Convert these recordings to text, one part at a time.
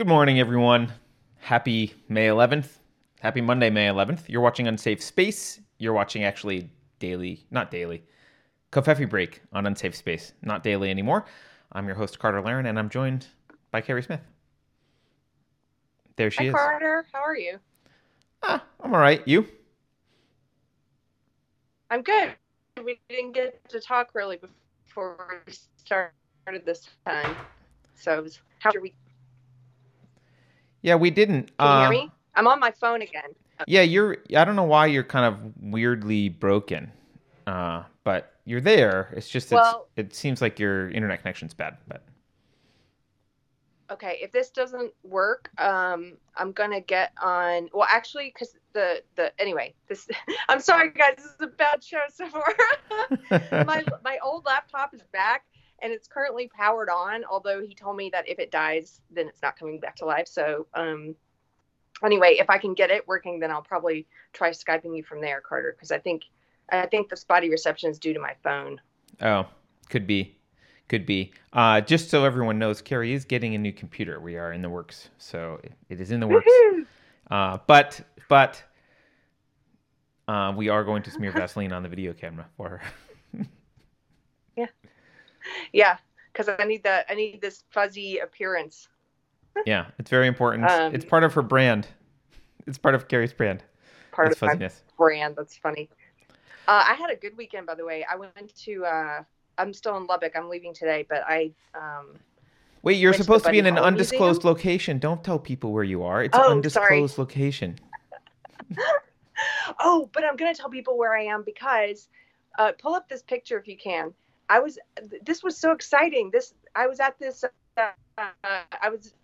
Good morning, everyone. Happy May 11th. Happy Monday, May 11th. You're watching Unsafe Space. You're watching actually daily, not daily, Covfefe Break on Unsafe Space. Not daily anymore. I'm your host, Carter Laren, and I'm joined by Keri Smith. There she Hi, is. Carter. How are you? Ah, I'm all right. You? I'm good. We didn't get to talk really before we started this time. So, was, how's your week? Yeah, we didn't. Can you uh, hear me? I'm on my phone again. Yeah, you're. I don't know why you're kind of weirdly broken, uh, but you're there. It's just it's, Well- it seems like your internet connection's bad. But Okay, if this doesn't work, um, I'm gonna get on. Well, actually, because the the anyway, this. I'm sorry, guys. This is a bad show so far. my my old laptop is back and it's currently powered on although he told me that if it dies then it's not coming back to life so um anyway if i can get it working then i'll probably try skyping you from there carter because i think i think the spotty reception is due to my phone oh, could be, could be. Uh, just so everyone knows, Keri is getting a new computer. We are in the works, so it, is in the works. Uh, but but uh, we are going to smear Vaseline on the video camera for her. yeah because i need that i need this fuzzy appearance yeah, it's very important. Um, it's part of her brand. It's part of Keri's brand. part It's of my fuzziness. brand that's funny uh, i had a good weekend by the way i went to uh i'm still in lubbock i'm leaving today but i um Wait, you're to supposed to be in an undisclosed Museum? location. Don't tell people where you are. It's Oh, an sorry. undisclosed location. Oh, but I'm gonna tell people where I am because uh, pull up this picture if you can. I was. This was so exciting. This I was at this. Uh, I was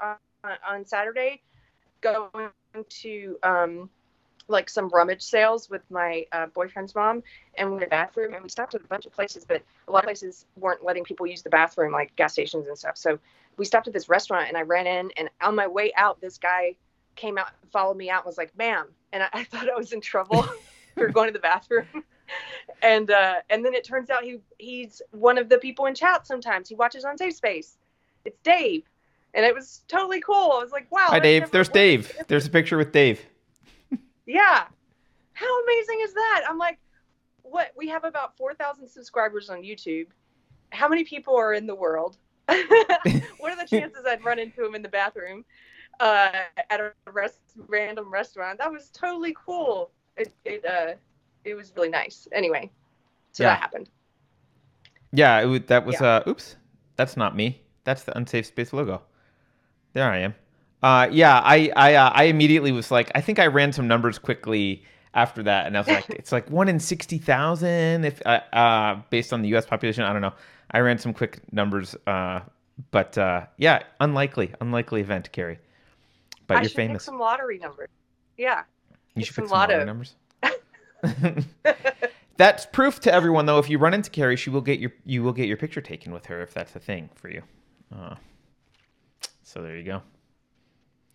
on, on Saturday going to um, like some rummage sales with my uh, boyfriend's mom, and we were in the bathroom, and we stopped at a bunch of places, but a lot of places weren't letting people use the bathroom, like gas stations and stuff. So we stopped at this restaurant, and I ran in, and on my way out, this guy came out, followed me out, and was like, "Ma'am," and I, I thought I was in trouble. we were going to the bathroom, and uh, and then it turns out he he's one of the people in chat. Sometimes he watches on Safe Space. It's Dave, and it was totally cool. I was like, "Wow." Hi, Dave. There's Dave. There's a picture with Dave. Yeah, how amazing is that? I'm like, what? We have about four thousand subscribers on YouTube. How many people are in the world? what are the chances I'd run into him in the bathroom uh, at a rest, random restaurant? That was totally cool. It it uh, it was really nice. Anyway, so Yeah. that happened. Yeah, it, that was. Uh, oops, that's not me. That's the unsafe space logo. There I am. Uh, yeah, I I uh, I immediately was like, I think I ran some numbers quickly after that, and I was like, it's like one in sixty thousand if uh, uh, based on the U.S. population. I don't know. I ran some quick numbers, uh, but uh, yeah, unlikely, unlikely event, Keri. But I you're famous. some lottery numbers. Yeah. You should pick some some lottery numbers. that's proof to everyone, though. If you run into Keri, she will get your you will get your picture taken with her if that's a thing for you. Uh, so there you go.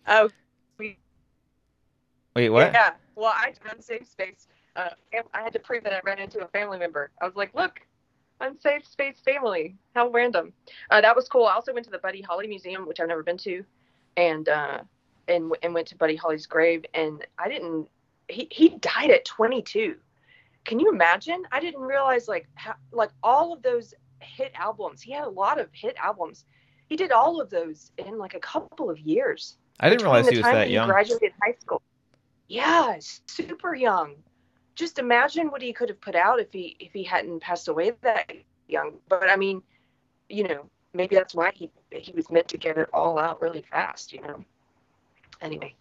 Oh, we Wait, what? Yeah. Well, I run safe space. Uh, I had to prove that I ran into a family member. I was like, look, unsafe space family. How random. Uh, that was cool. I also went to the Buddy Holly Museum, which I've never been to, and uh, and and went to Buddy Holly's grave. And I didn't. He he died at 22. Can you imagine? I didn't realize like how, like all of those hit albums. He had a lot of hit albums. He did all of those in like a couple of years I didn't realize he was time that young. graduated high school. Yeah, super young. Just imagine what he could have put out if he if he hadn't passed away that young. But I mean, you know, maybe that's why he he was meant to get it all out really fast. You know. Anyway,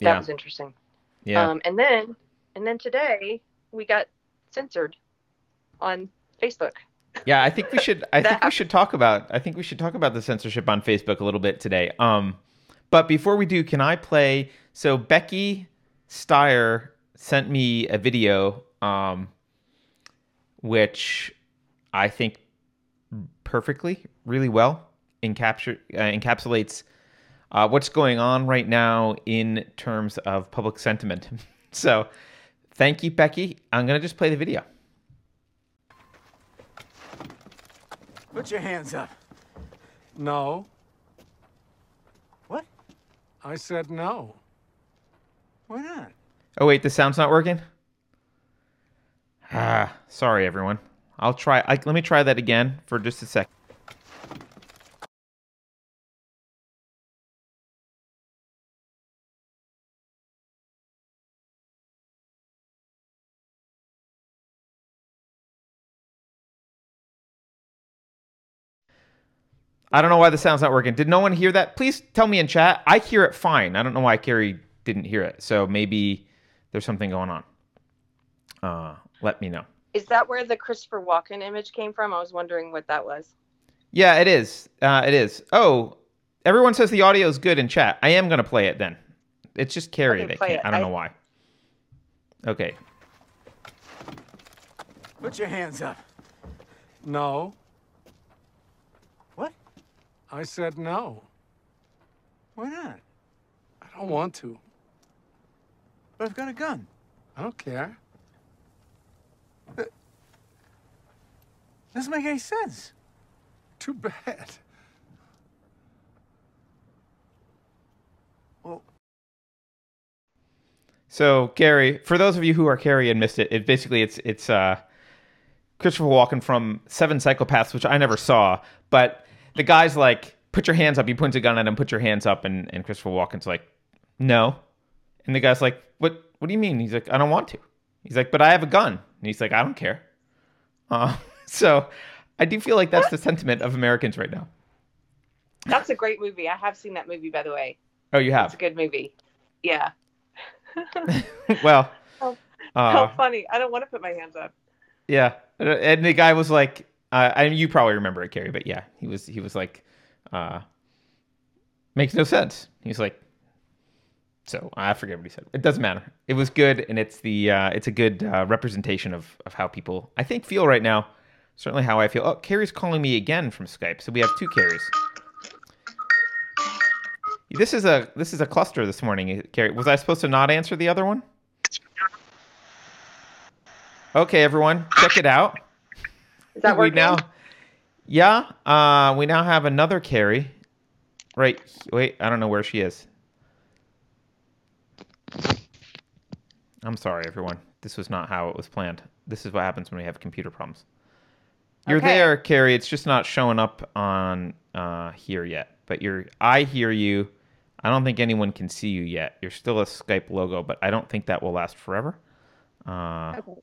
that Yeah, was interesting. Yeah. Um, and then and then today we got censored on Facebook. Yeah, I think we should. I think we should talk about. I think we should talk about the censorship on Facebook a little bit today. Um, but before we do, can I play? So Becky Steyer sent me a video, um, which I think perfectly, really well, encapture uh, encapsulates uh, what's going on right now in terms of public sentiment. so, thank you, Becky. I'm gonna just play the video. Put your hands up. No. What? I said no. Why not? Oh wait, the sound's not working. Ah, sorry everyone. I'll try. I, let me try that again for just a sec. I don't know why the sound's not working. Did no one hear that? Please tell me in chat. I hear it fine. I don't know why Keri didn't hear it. So maybe there's something going on. Uh, let me know. Is that where the Christopher Walken image came from? I was wondering what that was. Yeah, it is. Uh, it is. Oh, everyone says the audio is good in chat. I am gonna play it then. It's just Keri Okay, play can't. it. I don't I- know why. Okay. Put your hands up. No. What? I said no. Why not? I don't want to. But I've got a gun. I don't care. But... Doesn't make any sense. Too bad. Well, So Keri, for those of you who are Carrie and missed it, it basically it's it's uh, Christopher Walken from Seven Psychopaths, which I never saw, but the guy's like, "Put your hands up." He points a gun at him. Put your hands up, and and Christopher Walken's like, "No," and the guy's like, "What? What do you mean?" He's like, "I don't want to." He's like, "But I have a gun," and he's like, "I don't care." Uh, so I do feel like that's the sentiment of Americans right now. That's a great movie. I have seen that movie, by the way. Oh, you have? It's a good movie. Yeah. well, Oh, uh, How funny. I don't want to put my hands up. Yeah, and the guy was like, uh, and you probably remember it, Keri, but yeah, he was he was like, uh, makes no sense. He's like, so I forget what he said. It doesn't matter. It was good, and it's the uh, it's a good uh, representation of of how people I think feel right now. Certainly how I feel. Oh, Keri's calling me again from Skype, so we have two Keris. This is a this is a cluster this morning, Keri. Was I supposed to not answer the other one? Okay, everyone, check it out. Is that we now yeah uh we now have another Keri. Right wait i don't know where she is. I'm sorry everyone. This was not how it was planned. This is what happens when we have computer problems. You're Okay. there Keri. It's just not showing up on uh here yet. But you're i hear you. I don't think anyone can see you yet. You're still a skype logo but i don't think that will last forever. Uh Okay.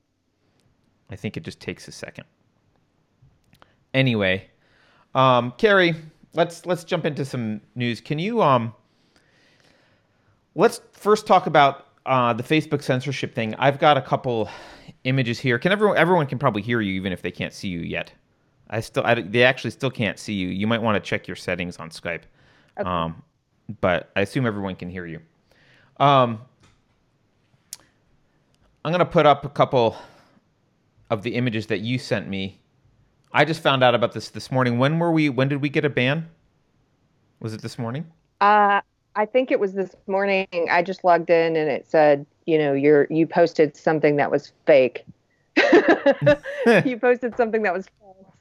I think it just takes a second. Anyway, um, Keri, let's let's jump into some news. Can you um, let's first talk about uh, the Facebook censorship thing. I've got a couple images here. Can everyone everyone can probably hear you even if they can't see you yet? I still I, they actually still can't see you. You might want to check your settings on Skype. Um, but I assume everyone can hear you. Um, I'm gonna put up a couple of the images that you sent me. I just found out about this this morning. When were we? When did we get a ban? Was it this morning? Uh, I think it was this morning. I just logged in and it said, you know, you're you posted something that was fake. you posted something that was false.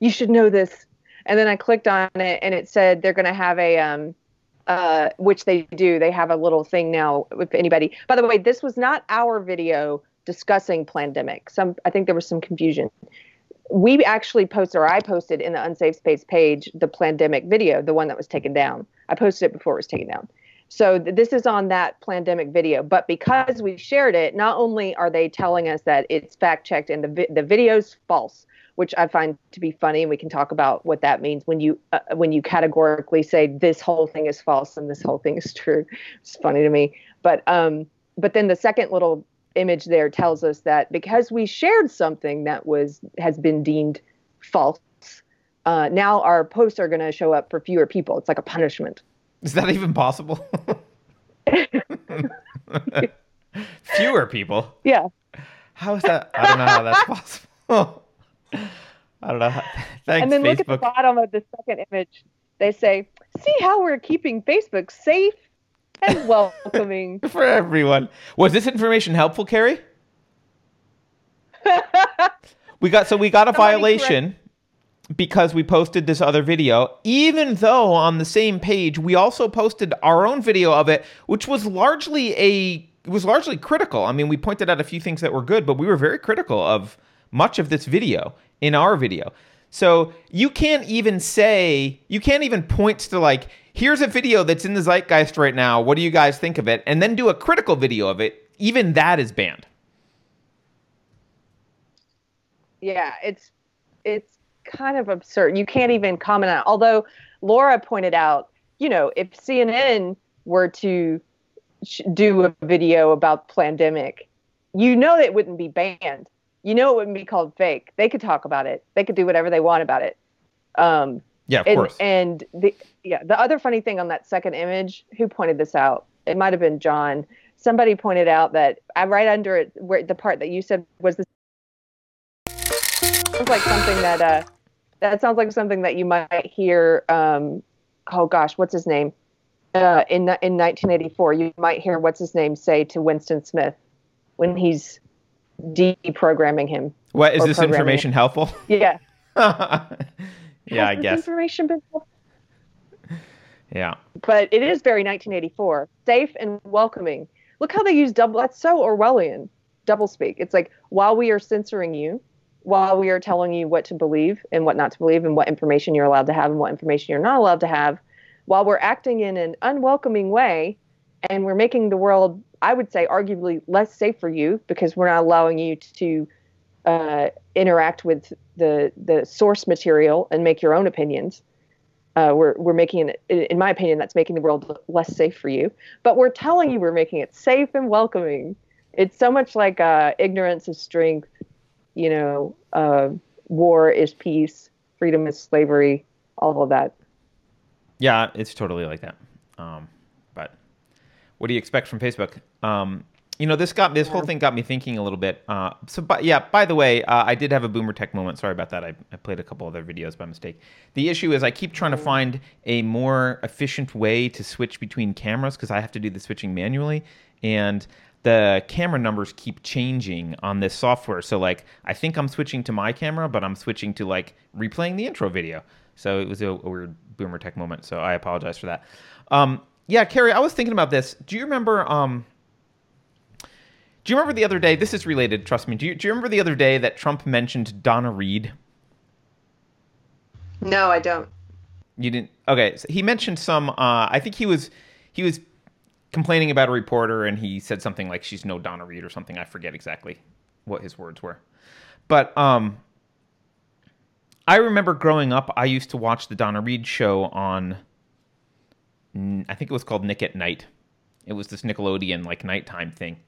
You should know this. And then I clicked on it and it said they're going to have a um uh which they do. They have a little thing now if anybody. By the way, this was not our video discussing pandemic. Some I think there was some confusion we actually posted, or I posted in the Unsafe Space page, the pandemic video, the one that was taken down. I posted it before it was taken down. So th- this is on that pandemic video. But because we shared it, not only are they telling us that it's fact checked and the vi- the video's false, which I find to be funny, and we can talk about what that means when you uh, when you categorically say this whole thing is false and this whole thing is true. It's funny to me. But um, but then the second little image there tells us that because we shared something that was has been deemed false, uh, now our posts are going to show up for fewer people. It's like a punishment. Is that even possible? Fewer people. Yeah. How is that? I don't know how that's possible. I don't know. How, thanks, and then look at the bottom of the second image. They say, "See how we're keeping Facebook safe and welcoming." for everyone. Was this information helpful, Keri? We got so we got a Somebody violation. because we posted this other video, even though on the same page we also posted our own video of it, which was largely a was largely critical. I mean, we pointed out a few things that were good, but we were very critical of much of this video in our video. So you can't even say you can't even point to like here's a video that's in the zeitgeist right now. What do you guys think of it? And then do a critical video of it. Even that is banned. Yeah, it's it's kind of absurd. You can't even comment on. It. Although Laura pointed out, you know, if CNN were to sh- do a video about the pandemic, you know it wouldn't be banned. You know it wouldn't be called fake. They could talk about it. They could do whatever they want about it. Um, Yeah, of and, course. And the yeah, the other funny thing on that second image, who pointed this out? It might have been John. Somebody pointed out that I right under it, where the part that you said was the sounds like something that uh, that sounds like something that you might hear. Um, oh gosh, what's his name? Uh, in in 1984, you might hear what's his name say to Winston Smith when he's deprogramming him. what is this information helpful? Yeah. yeah, I Has this guess. Information been Yeah. but it is very 1984 safe and welcoming look how they use double that's so orwellian double speak it's like while we are censoring you while we are telling you what to believe and what not to believe and what information you're allowed to have and what information you're not allowed to have while we're acting in an unwelcoming way and we're making the world i would say arguably less safe for you because we're not allowing you to uh, interact with the the source material and make your own opinions. Uh, we're we're making it in my opinion that's making the world less safe for you. But we're telling you we're making it safe and welcoming. It's so much like uh, ignorance is strength you know uh, war is peace freedom is slavery all of that. Yeah, it's totally like that. Um, what do you expect from Facebook? Um, you know, this got this whole thing got me thinking a little bit. Uh, so, but yeah, by the way, uh, I did have a boomer tech moment. Sorry about that. I, I played a couple other videos by mistake. The issue is I keep trying to find a more efficient way to switch between cameras because I have to do the switching manually, and the camera numbers keep changing on this software. So, like, I think I'm switching to my camera, but I'm switching to like replaying the intro video. So it was a, a weird boomer tech moment. So I apologize for that. Um, yeah, Keri, I was thinking about this. Do you remember? Um, do you remember the other day? This is related. Trust me. Do you, do you remember the other day that Trump mentioned Donna Reed? No, I don't. You didn't. Okay, so he mentioned some. Uh, I think he was he was complaining about a reporter, and he said something like she's no Donna Reed or something. I forget exactly what his words were, but um, I remember growing up. I used to watch the Donna Reed show on. I think it was called Nick at Night. It was this Nickelodeon like nighttime thing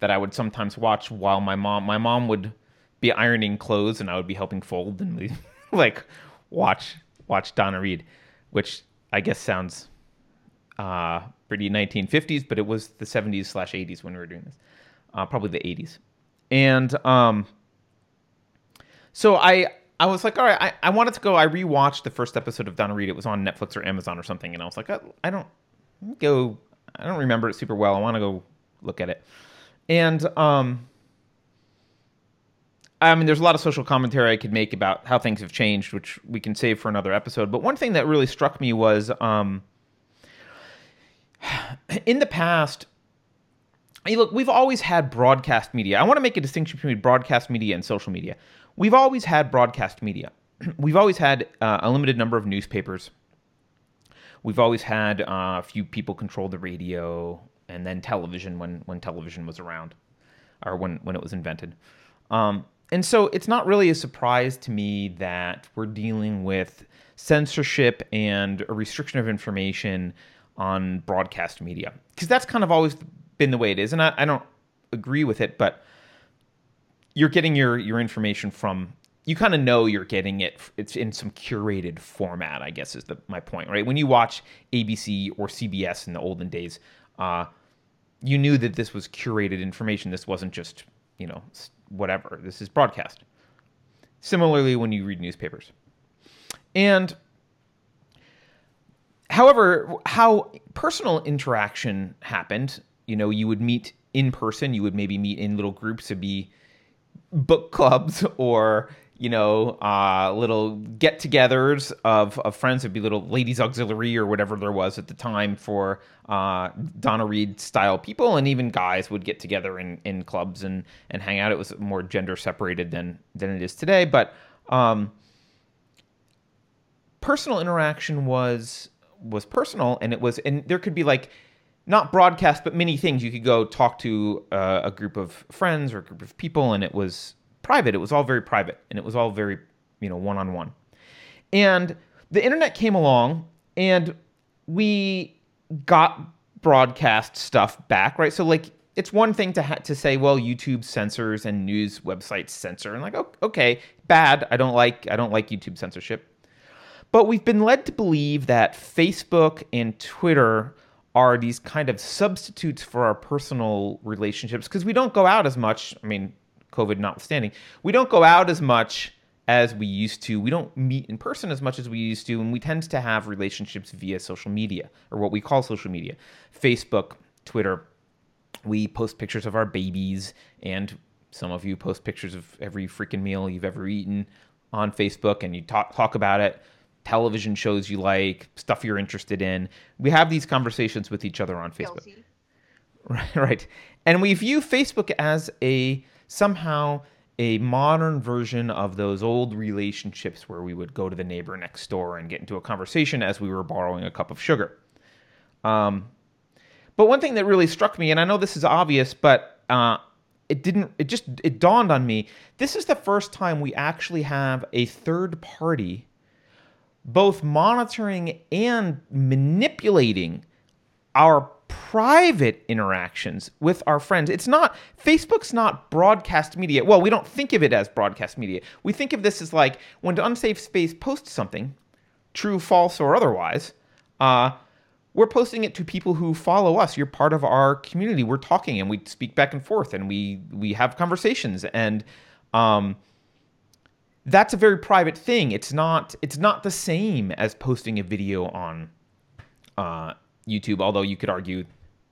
that I would sometimes watch while my mom my mom would be ironing clothes and I would be helping fold and we like watch watch Donna Reed, which I guess sounds uh, pretty 1950s, but it was the 70s slash 80s when we were doing this, uh, probably the 80s, and um, so I I was like, all right, I, I wanted to go. I rewatched the first episode of Donna Reed. It was on Netflix or Amazon or something, and I was like, I, I don't go. I don't remember it super well. I want to go look at it, and um. I mean, there's a lot of social commentary I could make about how things have changed, which we can save for another episode. But one thing that really struck me was um, in the past, hey, look, we've always had broadcast media. I want to make a distinction between broadcast media and social media. We've always had broadcast media. we've always had uh, a limited number of newspapers. We've always had uh, a few people control the radio and then television when, when television was around or when, when it was invented. Um, and so it's not really a surprise to me that we're dealing with censorship and a restriction of information on broadcast media because that's kind of always been the way it is. And I, I don't agree with it, but you're getting your, your information from you kind of know you're getting it it's in some curated format i guess is the, my point right? When you watch abc or cbs in the olden days uh, you knew that this was curated information. This wasn't just you know whatever. This is broadcast. Similarly when you read newspapers. And however how personal interaction happened you know you would meet in person you would maybe meet in little groups to be book clubs or you know, uh, little get-togethers of, of friends. It'd be little ladies' auxiliary or whatever there was at the time for uh, Donna Reed style people, and even guys would get together in, in clubs and, and hang out. It was more gender separated than than it is today, but um, personal interaction was was personal, and it was and there could be like not broadcast, but many things. You could go talk to uh, a group of friends or a group of people, and it was private. It was all very private, and it was all very, you know, one on one. And the internet came along, and we got broadcast stuff back, right? So like, it's one thing to ha- to say, well, YouTube censors and news websites censor, and like, okay, bad. I don't like I don't like YouTube censorship. But we've been led to believe that Facebook and Twitter are these kind of substitutes for our personal relationships because we don't go out as much. I mean, COVID notwithstanding, we don't go out as much as we used to. We don't meet in person as much as we used to, and we tend to have relationships via social media or what we call social media Facebook, Twitter. We post pictures of our babies, and some of you post pictures of every freaking meal you've ever eaten on Facebook, and you talk talk about it. Television shows you like, stuff you're interested in. We have these conversations with each other on Facebook. Right, right. And we view Facebook as a somehow a modern version of those old relationships where we would go to the neighbor next door and get into a conversation as we were borrowing a cup of sugar. Um, but one thing that really struck me, and I know this is obvious, but uh, it didn't. It just it dawned on me. This is the first time we actually have a third party, both monitoring and manipulating our private interactions with our friends. It's not Facebook's not broadcast media. Well, we don't think of it as broadcast media. We think of this as like when Unsafe Space posts something, true, false, or otherwise. Uh, we're posting it to people who follow us. You're part of our community. We're talking and we speak back and forth and we we have conversations and um, that's a very private thing. It's not it's not the same as posting a video on uh, YouTube, although you could argue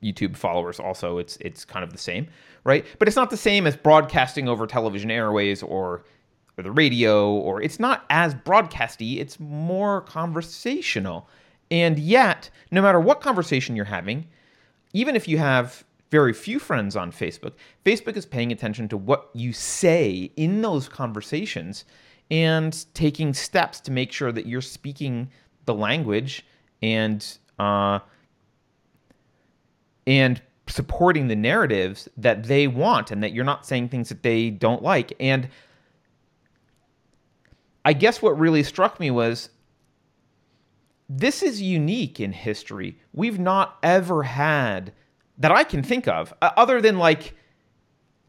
YouTube followers also it's it's kind of the same, right? But it's not the same as broadcasting over television airways or or the radio or it's not as broadcasty, it's more conversational. And yet, no matter what conversation you're having, even if you have very few friends on Facebook, Facebook is paying attention to what you say in those conversations and taking steps to make sure that you're speaking the language and uh, and supporting the narratives that they want and that you're not saying things that they don't like. And I guess what really struck me was this is unique in history. We've not ever had that I can think of, uh, other than like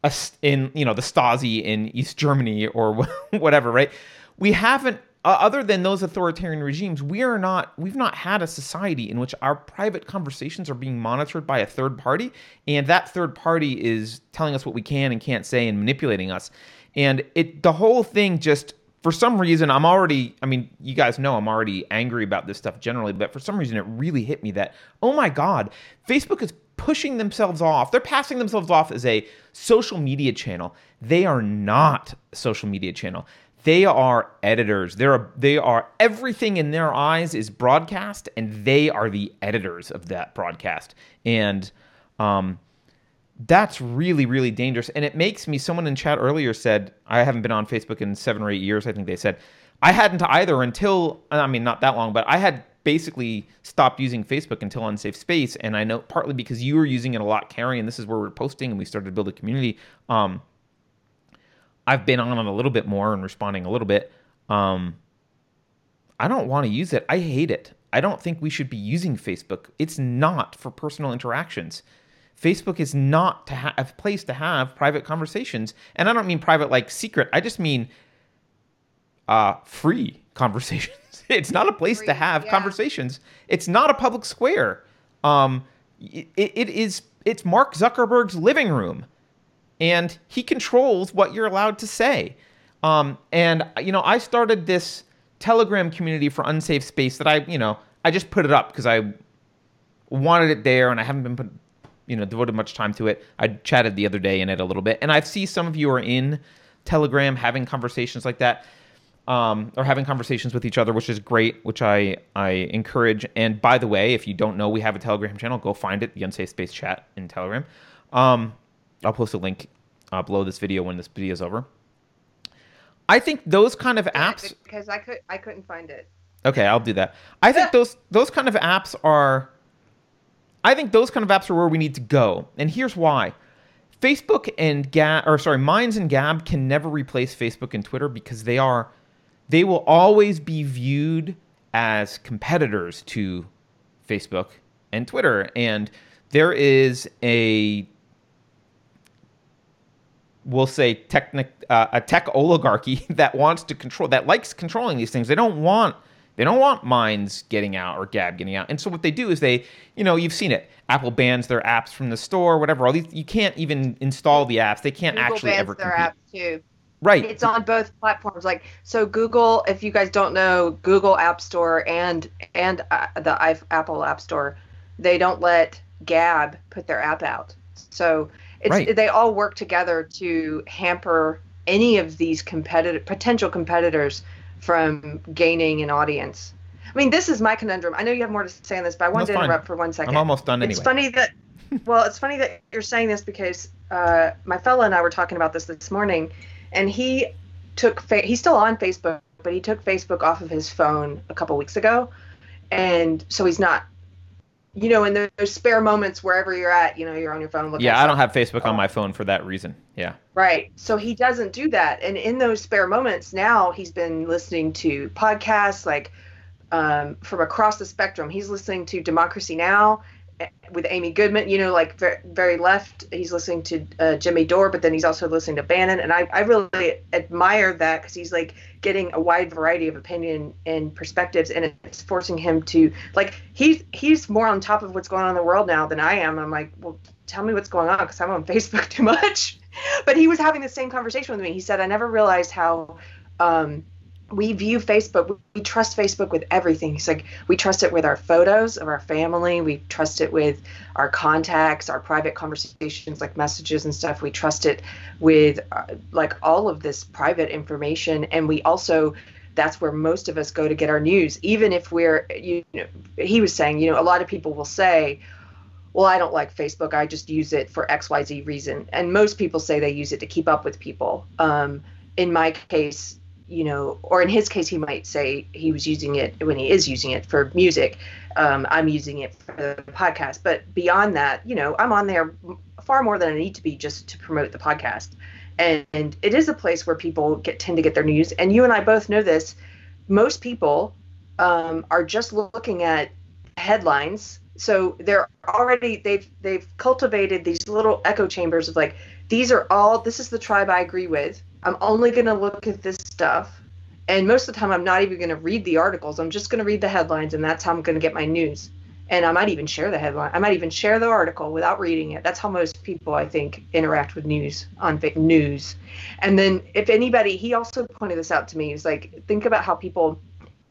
a, in you know the Stasi in East Germany or whatever, right? We haven't, uh, other than those authoritarian regimes, we are not. We've not had a society in which our private conversations are being monitored by a third party, and that third party is telling us what we can and can't say and manipulating us. And it, the whole thing just for some reason i'm already i mean you guys know i'm already angry about this stuff generally but for some reason it really hit me that oh my god facebook is pushing themselves off they're passing themselves off as a social media channel. They are not a social media channel. They are editors. They're a, they are everything in their eyes is broadcast and they are the editors of that broadcast. And um that's really really dangerous. And it makes me someone in chat earlier said i haven't been on facebook in seven or eight years i think they said. I hadn't either until i mean not that long but i had basically stopped using facebook until unsafe space and i know partly because you were using it a lot Keri and this is where we're posting and we started to build a community um, i've been on it a little bit more and responding a little bit um, i don't want to use it i hate it i don't think we should be using facebook it's not for personal interactions Facebook is not to a place to have private conversations. And I don't mean private like secret. I just mean uh, free conversations. It's not a place to have yeah. conversations. It's not a public square. Um, it, it is. It's Mark Zuckerberg's living room, and he controls what you're allowed to say. Um, and you know, I started this Telegram community for unsafe space that I, you know, I just put it up because I wanted it there, and I haven't been put, you know devoted much time to it. I chatted the other day in it a little bit, and I see some of you are in Telegram, having conversations like that, um, or having conversations with each other, which is great, which I I encourage. And by the way, if you don't know, we have a Telegram channel. Go find it, the Unsafe Space Chat in Telegram. Um, I'll post a link uh, below this video when this video is over. I think those kind of apps. because I could I couldn't find it. Okay, I'll do that. I think those those kind of apps are I think those kind of apps are where we need to go. And here's why. Facebook and Gab or sorry, Minds and Gab can never replace Facebook and Twitter because they are they will always be viewed as competitors to Facebook and Twitter and there is a we'll say technic, uh, a tech oligarchy that wants to control that likes controlling these things. They don't want they don't want Minds getting out or Gab getting out. And so what they do is they, you know, you've seen it. Apple bans their apps from the store, whatever. All these you can't even install the apps. They can't Google actually bans ever their compete. app too. Right. It's on both platforms. Like so, Google. If you guys don't know, Google App Store and and uh, the I- Apple App Store, they don't let Gab put their app out. So it's Right. they all work together to hamper any of these competitive potential competitors from gaining an audience. I mean, this is my conundrum. I know you have more to say on this, but I wanted That's to interrupt for one second. I'm almost done It's funny that, well, it's funny that you're saying this because uh, my fella and I were talking about this this morning, and he took fa- he's still on Facebook, but he took Facebook off of his phone a couple weeks ago, and so he's not, you know, in those spare moments wherever you're at, you know, you're on your phone looking. Yeah, I don't have Facebook on my phone for that reason. Yeah. Right. So he doesn't do that. And in those spare moments now, he's been listening to podcasts like um, from across the spectrum. He's listening to Democracy Now! With Amy Goodman, you know, like very, very left. He's listening to uh, Jimmy Dore, but then he's also listening to Bannon. And I, I really admire that because he's like getting a wide variety of opinion and perspectives, and it's forcing him to like he's he's more on top of what's going on in the world now than I am. I'm like, well, tell me what's going on because I'm on Facebook too much. But he was having the same conversation with me. He said, I never realized how. Um, we view Facebook, we trust Facebook with everything. He's like, we trust it with our photos of our family. We trust it with our contacts, our private conversations, like messages and stuff. We trust it with uh, like all of this private information. And we also, that's where most of us go to get our news. Even if we're, you know, he was saying, you know, a lot of people will say, well, I don't like Facebook. I just use it for XYZ reason. And most people say they use it to keep up with people. Um, in my case, you know, or in his case, he might say he was using it when he is using it for music. Um, I'm using it for the podcast. But beyond that, you know, I'm on there far more than I need to be just to promote the podcast. And, and it is a place where people get tend to get their news. And you and I both know this. Most people um, are just looking at headlines. So they're already they've they've cultivated these little echo chambers of like these are all this is the tribe I agree with. I'm only going to look at this stuff. And most of the time, I'm not even going to read the articles. I'm just going to read the headlines, and that's how I'm going to get my news. And I might even share the headline. I might even share the article without reading it. That's how most people, I think, interact with news on fa- news. And then, if anybody, he also pointed this out to me. He's like, think about how people,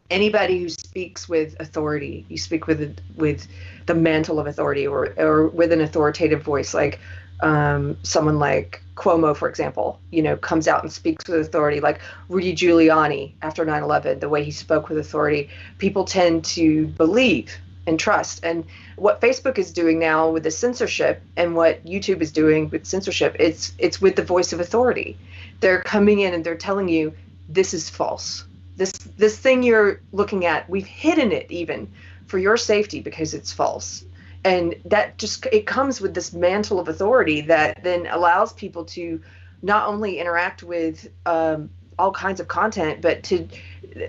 anybody who speaks with authority, you speak with with the mantle of authority, or or with an authoritative voice, like um, someone like Cuomo, for example, you know, comes out and speaks with authority, like Rudy Giuliani after 9 11, the way he spoke with authority, people tend to believe and trust. And what Facebook is doing now with the censorship and what YouTube is doing with censorship, it's it's with the voice of authority. They're coming in and they're telling you this is false. This this thing you're looking at, we've hidden it even for your safety because it's false and that just it comes with this mantle of authority that then allows people to not only interact with um, all kinds of content but to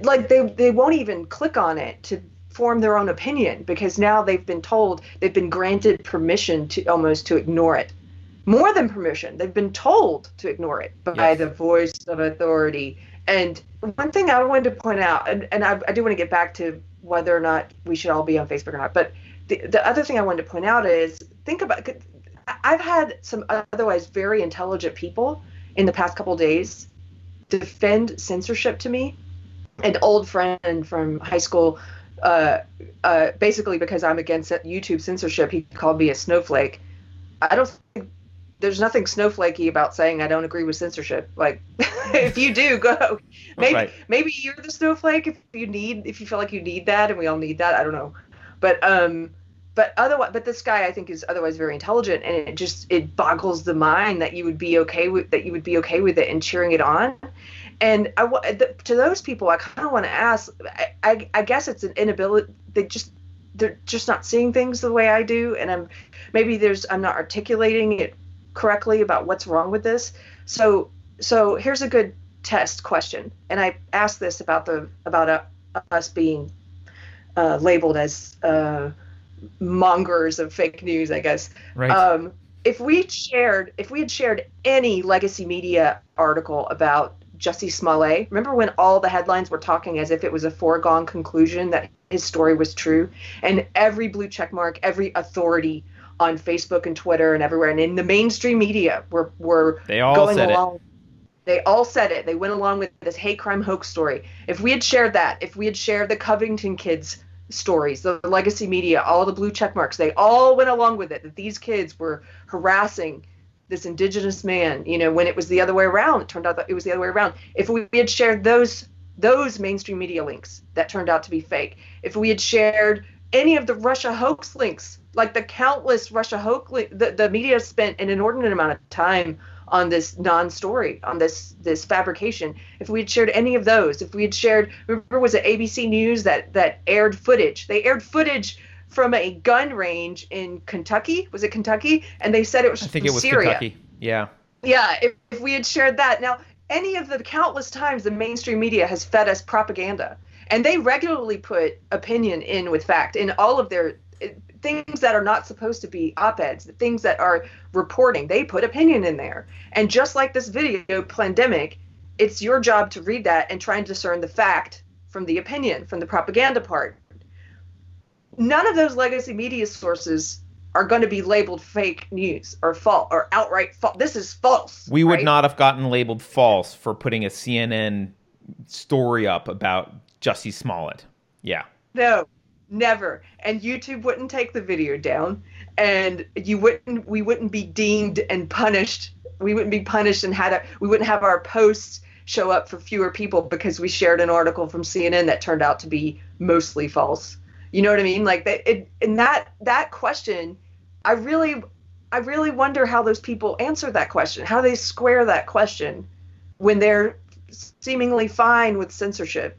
like they they won't even click on it to form their own opinion because now they've been told they've been granted permission to almost to ignore it more than permission they've been told to ignore it by Yes. the voice of authority and one thing i wanted to point out and, and I, I do want to get back to whether or not we should all be on facebook or not but the, the other thing I wanted to point out is think about I've had some otherwise very intelligent people in the past couple days defend censorship to me. An old friend from high school, uh, uh, basically because I'm against YouTube censorship, he called me a snowflake. I don't think there's nothing snowflakey about saying I don't agree with censorship. Like, if you do, go. Maybe Right. maybe you're the snowflake if you need if you feel like you need that, and we all need that. I don't know, but um, but otherwise, but this guy I think is otherwise very intelligent, and it just it boggles the mind that you would be okay with that you would be okay with it and cheering it on. And I wa- th- to those people, I kind of want to ask. I, I I guess it's an inability. They just they're just not seeing things the way I do, and I'm maybe there's I'm not articulating it correctly about what's wrong with this. So so here's a good test question, and I asked this about the about uh, us being uh, labeled as uh, mongers of fake news, I guess. Right. Um, if we shared, if we had shared any legacy media article about Jussie Smollett, remember when all the headlines were talking as if it was a foregone conclusion that his story was true, and every blue check mark, every authority on Facebook and Twitter and everywhere, and in the mainstream media were were They all going said it. along. They all said it. They went along with this hate crime hoax story. If we had shared that, if we had shared the Covington kids stories, the legacy media, all the blue check marks, they all went along with it. That these kids were harassing this indigenous man. You know, when it was the other way around, it turned out that it was the other way around. If we had shared those those mainstream media links that turned out to be fake, if we had shared any of the Russia hoax links, like the countless Russia hoax, the, the media spent an inordinate amount of time on this non-story, on this this fabrication. If we had shared any of those, if we had shared, remember was it ABC News that that aired footage? They aired footage from a gun range in Kentucky. Was it Kentucky? And they said it was I think it was Syria. Kentucky. Yeah. Yeah, if, if we had shared that. Now, any of the countless times the mainstream media has fed us propaganda, and they regularly put opinion in with fact in all of their things that are not supposed to be op-eds, the things that are reporting, they put opinion in there. And just like this video, pandemic, it's your job to read that and try and discern the fact from the opinion, from the propaganda part. None of those legacy media sources are going to be labeled fake news or false or outright false. This is false. We would right? not have gotten labeled false for putting a CNN story up about Jussie Smollett. Yeah. No, never. And YouTube wouldn't take the video down, and you wouldn't. We wouldn't be deemed and punished. We wouldn't be punished and had a. We wouldn't have our posts show up for fewer people because we shared an article from CNN that turned out to be mostly false. You know what I mean? Like that. It, and that that question, I really, I really wonder how those people answer that question. How they square that question when they're seemingly fine with censorship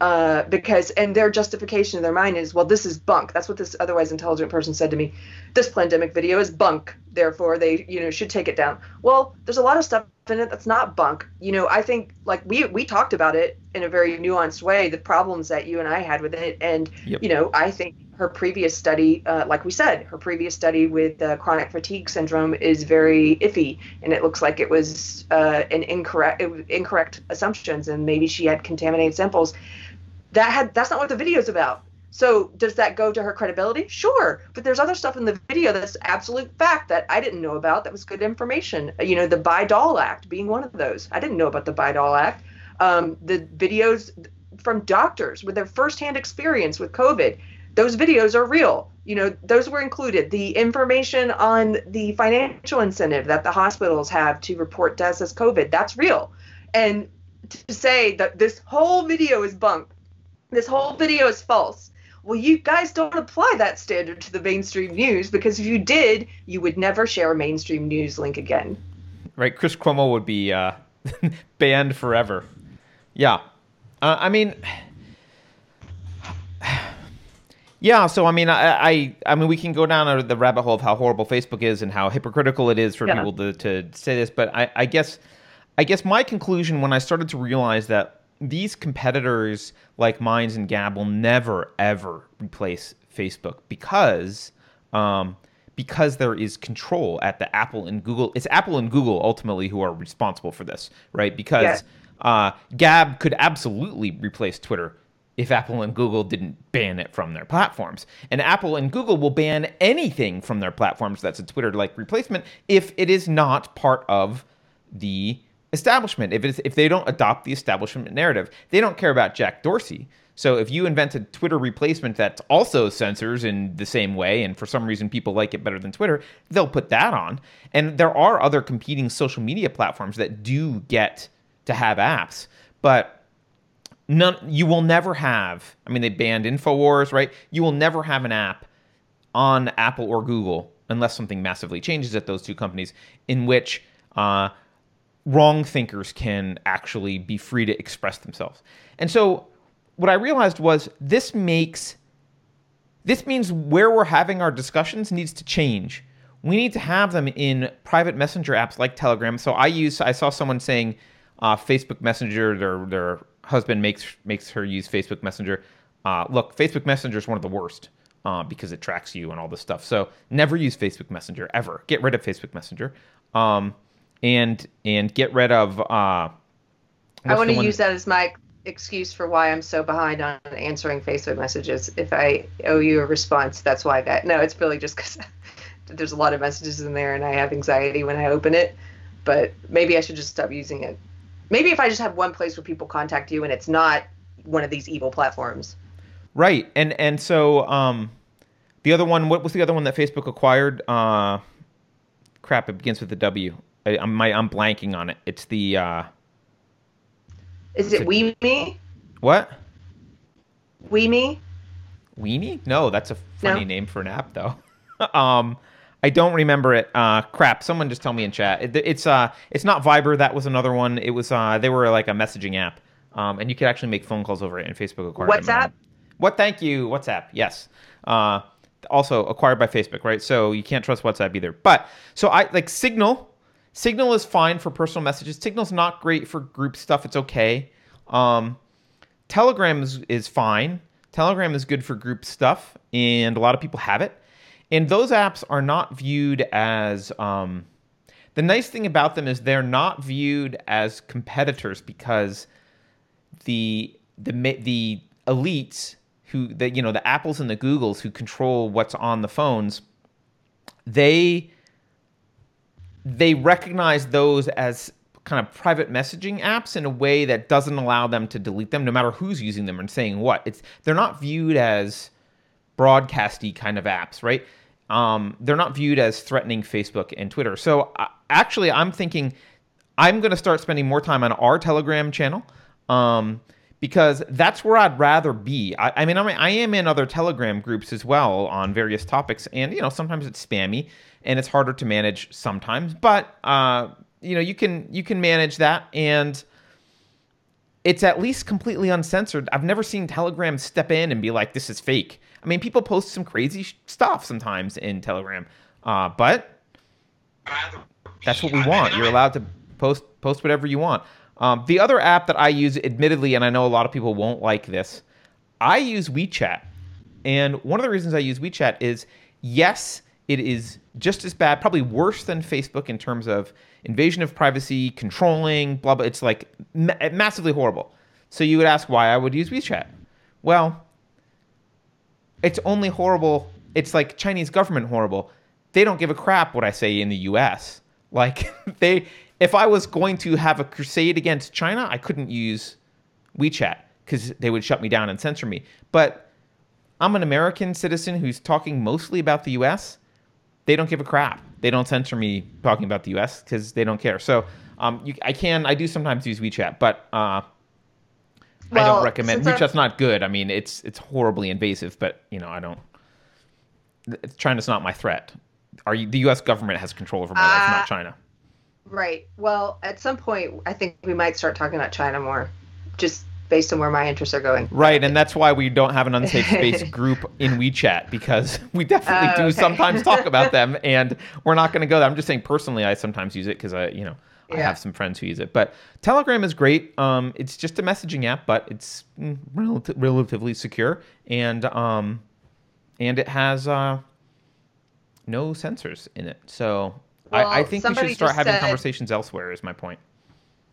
uh, because and their justification in their mind is well this is bunk. That's what this otherwise intelligent person said to me. This pandemic video is bunk. Therefore they you know should take it down. Well there's a lot of stuff in it that's not bunk. You know i think like we we talked about it in a very nuanced way the problems that you and i had with it. And Yep. you know i think her previous study uh, like we said her previous study with uh, chronic fatigue syndrome is very iffy. And it looks like it was uh, an incorrect it was incorrect assumptions. And maybe she had contaminated samples that had that's not what the video's about. So does that go to her credibility? Sure, but there's other stuff in the video that's absolute fact that I didn't know about. That was good information. You know, the Bayh-Dole Act being one of those. I didn't know about the Bayh-Dole Act. Um, the videos from doctors with their firsthand experience with COVID. Those videos are real. You know, those were included. The information on the financial incentive that the hospitals have to report deaths as COVID, that's real. And to say that this whole video is bunk this whole video is false. Well, you guys don't apply that standard to the mainstream news because if you did, you would never share a mainstream news link again. Right. Chris Cuomo would be uh, banned forever. Yeah. Uh, I mean, yeah. So I mean, I, I, I mean, we can go down the rabbit hole of how horrible Facebook is and how hypocritical it is for Yeah. people to, to say this. But I, I guess, I guess my conclusion when I started to realize that these competitors like Minds and Gab will never ever replace Facebook because, um, because there is control at the Apple and Google. It's Apple and Google ultimately who are responsible for this, right? Because Yeah. uh, Gab could absolutely replace Twitter if Apple and Google didn't ban it from their platforms. And Apple and Google will ban anything from their platforms that's a Twitter like replacement if it is not part of the establishment. If if they don't adopt the establishment narrative, they don't care about Jack Dorsey. So if you invent a Twitter replacement that also censors in the same way, and for some reason people like it better than Twitter, they'll put that on. And there are other competing social media platforms that do get to have apps, but none. You will never have. I mean, they banned Infowars, right? You will never have an app on Apple or Google unless something massively changes at those two companies in which. Uh, wrong thinkers can actually be free to express themselves. And so what I realized was this makes this means where we're having our discussions needs to change. We need to have them in private messenger apps like Telegram. So I use I saw someone saying uh, Facebook Messenger. Their their husband makes makes her use Facebook Messenger. Uh, look, Facebook Messenger is one of the worst uh, because it tracks you and all this stuff. So never use Facebook Messenger ever. Get rid of Facebook Messenger. Um, and and get rid of. Uh, I want to use that as my excuse for why I'm so behind on answering Facebook messages. If I owe you a response, that's why that. No, it's really just because there's a lot of messages in there and I have anxiety when I open it. But maybe I should just stop using it. Maybe if I just have one place where people contact you and it's not one of these evil platforms. Right, and and so um, the other one, what was the other one that Facebook acquired? Uh, crap, it begins with a W. I, I'm my, I'm blanking on it. It's the uh, Is it We Me? what? We Me? Weenie? No, that's a funny No. name for an app though. um, I don't remember it. Uh, crap. Someone just tell me in chat. It, it's uh, it's not Viber. That was another one. It was uh, they were like a messaging app. Um, and you could actually make phone calls over it. And Facebook acquired. WhatsApp? What? Thank you. WhatsApp. Yes. Uh, also acquired by Facebook, right? So you can't trust WhatsApp either. But so I like Signal. Signal is fine for personal messages. Signal's not great for group stuff. It's okay. Um, Telegram is, is fine. Telegram is good for group stuff, and a lot of people have it. And those apps are not viewed as. Um, the nice thing about them is they're not viewed as competitors because the the the elites who the you know the apples and the googles who control what's on the phones they they recognize those as kind of private messaging apps in a way that doesn't allow them to delete them no matter who's using them and saying what. It's they're not viewed as broadcasty kind of apps right? Um, they're not viewed as threatening facebook and twitter. So uh, actually i'm thinking i'm going to start spending more time on our telegram channel um, because that's where I'd rather be. I, I mean, I'm, I am in other Telegram groups as well on various topics, and you know, sometimes it's spammy and it's harder to manage sometimes. But uh, you know, you can you can manage that, and it's at least completely uncensored. I've never seen Telegram step in and be like, "This is fake." I mean, people post some crazy sh- stuff sometimes in Telegram, uh, but that's what we want. You're allowed to post post whatever you want. Um, the other app that I use, admittedly, and I know a lot of people won't like this, I use WeChat. And one of the reasons I use WeChat is yes, it is just as bad, probably worse than Facebook in terms of invasion of privacy, controlling, blah, blah. It's like ma- massively horrible. So you would ask why I would use WeChat. Well, it's only horrible. It's like Chinese government horrible. They don't give a crap what I say in the US. Like they if I was going to have a crusade against China, I couldn't use WeChat cuz they would shut me down and censor me. But I'm an American citizen who's talking mostly about the US. They don't give a crap. They don't censor me talking about the US cuz they don't care. So, um, you, I can I do sometimes use WeChat, but uh, I don't recommend. WeChat's not good. I mean, it's it's horribly invasive, but you know, I don't. China's not my threat. Are you, the U.S. government has control over my life, Uh, not China. Right. Well, at some point, I think we might start talking about China more, just based on where my interests are going. Right, and that's why we don't have an unsafe space group in WeChat because we definitely Oh, do okay. sometimes talk about them, and we're not going to go there. I'm just saying personally, I sometimes use it because I, you know, I have some friends who use it. But Telegram is great. Um, it's just a messaging app, but it's mm, relati- relatively secure, and um, and it has uh, no censors in it. So I, I think we should start having said- conversations elsewhere. Is my point.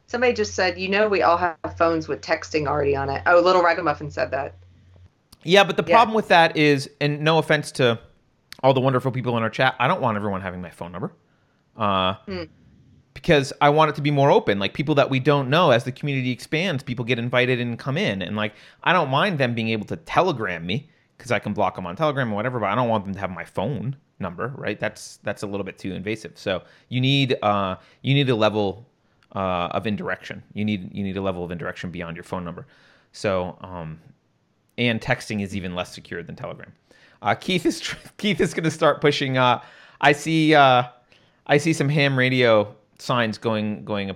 Somebody just said, you know, we all have phones with texting already on it. Oh, Little Ragamuffin said that. Yeah, but the Yeah. problem with that is, and no offense to all the wonderful people in our chat, I don't want everyone having my phone number. Uh, because I want it to be more open. Like people that we don't know, as the community expands, people get invited and come in, and like I don't mind them being able to telegram me because I can block them on Telegram or whatever, but I don't want them to have my phone number, right? That's that's a little bit too invasive. So you need uh, you need a level uh, of indirection. You need you need a level of indirection beyond your phone number. So um, and texting is even less secure than Telegram. Uh, Keith is Keith is going to start pushing. Uh, I see uh, I see some ham radio signs going going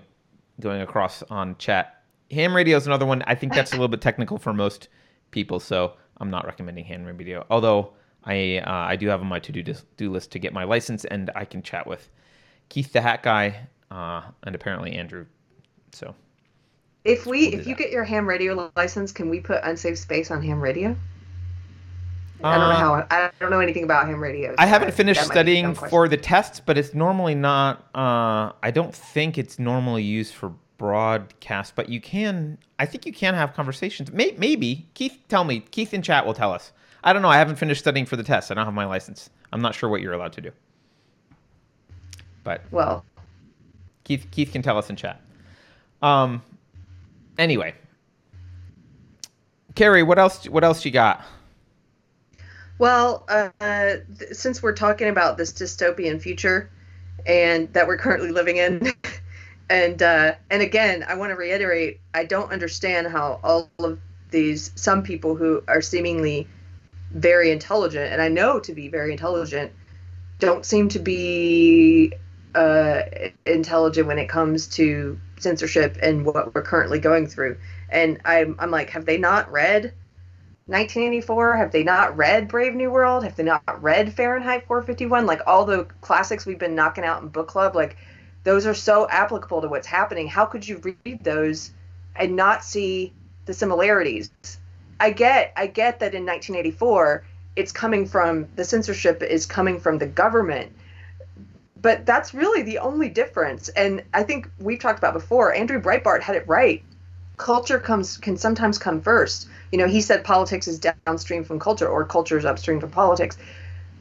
going across on chat. Ham radio is another one. I think that's a little bit technical for most people, so I'm not recommending ham radio. Although I uh, I do have on my to do do list to get my license, and I can chat with Keith the Hat Guy uh, and apparently Andrew. So If we, We'll if you that. get your ham radio license, can we put unsafe space on ham radio? I don't know Uh, how. I don't know anything about ham radio. I haven't finished that might be a studying for the tests, but it's normally not. Uh, I don't think it's normally used for broadcast, but you can. I think you can have conversations. May, maybe Keith, tell me. Keith in chat will tell us. I don't know. I haven't finished studying for the test. I don't have my license. I'm not sure what you're allowed to do. But Well, Keith, Keith can tell us in chat. Um. Anyway, Keri, what else? What else you got? Well, uh, th- since we're talking about this dystopian future and that we're currently living in, and uh, and again, I want to reiterate, I don't understand how all of these some people who are seemingly very intelligent, and I know to be very intelligent, don't seem to be uh, intelligent when it comes to censorship and what we're currently going through. And I'm I'm like, have they not read 1984? Have they not read Brave New World? Have they not read Fahrenheit 451? Like all the classics we've been knocking out in book club, like those are so applicable to what's happening. How could you read those and not see the similarities? I get I get that in 1984 it's coming from the censorship is coming from the government. But that's really the only difference. And I think we've talked about before, Andrew Breitbart had it right. Culture comes can sometimes come first you know, he said politics is downstream from culture or culture is upstream from politics.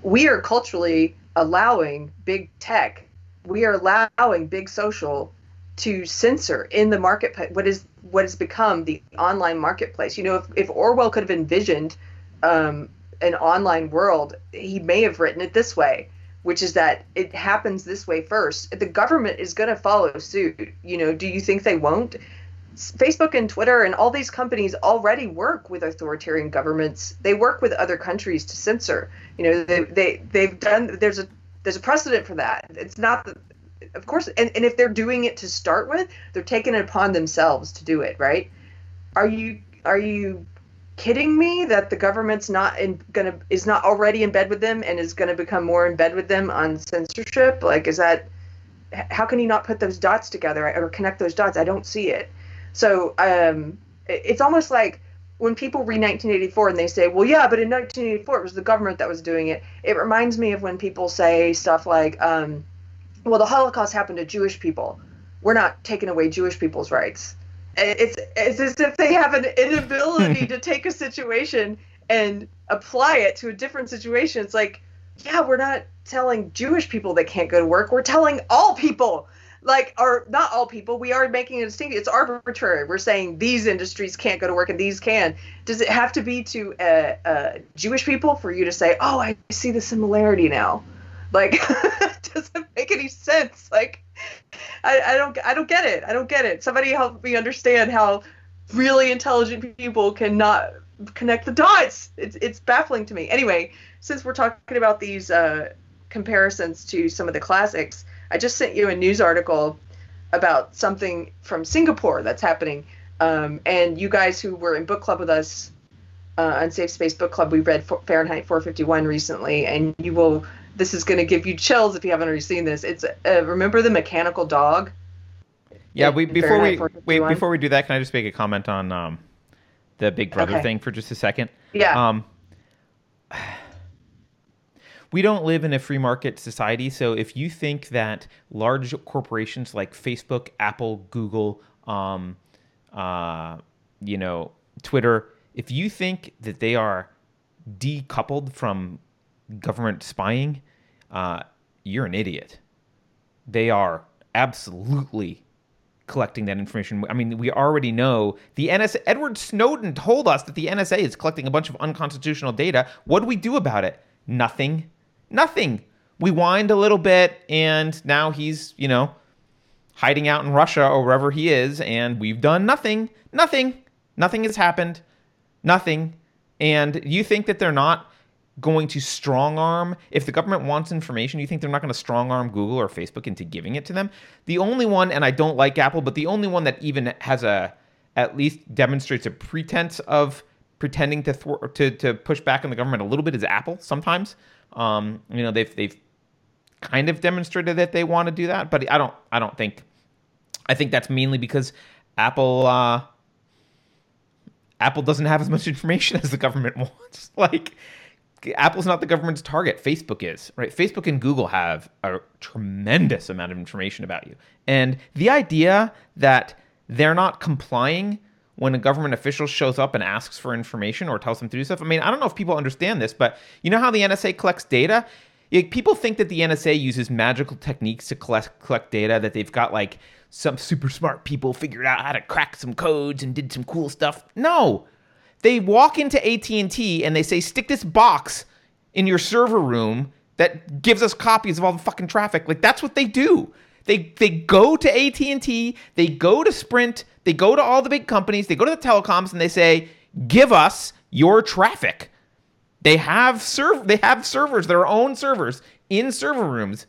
We are culturally allowing big tech, we are allowing big social to censor in the market what is what has become the online marketplace. You know, if, if Orwell could have envisioned um, an online world, he may have written it this way, which is that it happens this way first. The government is going to follow suit. You know, do you think they won't? Facebook and Twitter and all these companies already work with authoritarian governments. They work with other countries to censor. You know, they they they've done. There's a there's a precedent for that. It's not the, of course, and, and if they're doing it to start with, they're taking it upon themselves to do it, right? Are you are you kidding me that the government's not in gonna is not already in bed with them and is gonna become more in bed with them on censorship? Like, is that how can you not put those dots together or connect those dots? I don't see it. So um, it's almost like when people read 1984 and they say, well, yeah, but in 1984 it was the government that was doing it. It reminds me of when people say stuff like, um, well, the Holocaust happened to Jewish people. We're not taking away Jewish people's rights. It's, it's as if they have an inability to take a situation and apply it to a different situation. It's like, yeah, we're not telling Jewish people they can't go to work. We're telling all people like or not all people we are making a distinction it's arbitrary we're saying these industries can't go to work and these can does it have to be to uh, uh, jewish people for you to say oh i see the similarity now like doesn't make any sense like I, I don't i don't get it i don't get it somebody help me understand how really intelligent people cannot connect the dots it's, it's baffling to me anyway since we're talking about these uh, comparisons to some of the classics I just sent you a news article about something from Singapore that's happening. Um, and you guys who were in book club with us uh, Unsafe Space Book Club, we read Fahrenheit 451 recently, and you will. This is going to give you chills if you haven't already seen this. It's uh, remember the mechanical dog. Yeah, we before we wait before we do that, can I just make a comment on um, the Big Brother Okay. thing for just a second? Yeah. Um, we don't live in a free market society, so if you think that large corporations like Facebook, Apple, Google, um, uh, you know, Twitter, if you think that they are decoupled from government spying, uh, you're an idiot. They are absolutely collecting that information. I mean, we already know the NSA. Edward Snowden told us that the NSA is collecting a bunch of unconstitutional data. What do we do about it? Nothing. Nothing. We whined a little bit, and now he's, you know, hiding out in Russia or wherever he is, and we've done nothing. Nothing. Nothing has happened. Nothing. And you think that they're not going to strong arm if the government wants information you think they're not going to strong arm google or facebook into giving it to them? The only one and i don't like apple but the only one that even has a at least demonstrates a pretense of pretending to thwart, to to push back on the government a little bit is apple sometimes. Um, you know they've they've kind of demonstrated that they want to do that but i don't i don't think i think that's mainly because apple uh apple doesn't have as much information as the government wants. Like Apple's not the government's target. Facebook is, right? Facebook and Google have a tremendous amount of information about you. And the idea that they're not complying when a government official shows up and asks for information or tells them to do stuff. I mean, I don't know if people understand this, but you know how the NSA collects data? People think that the NSA uses magical techniques to collect, collect data, that they've got like some super smart people figured out how to crack some codes and did some cool stuff. No, they walk into AT&T and they say stick this box in your server room that gives us copies of all the fucking traffic. Like that's what they do. They they go to AT&T, they go to Sprint, they go to all the big companies, they go to the telecoms and they say, "Give us your traffic." They have serv- they have servers, their own servers in server rooms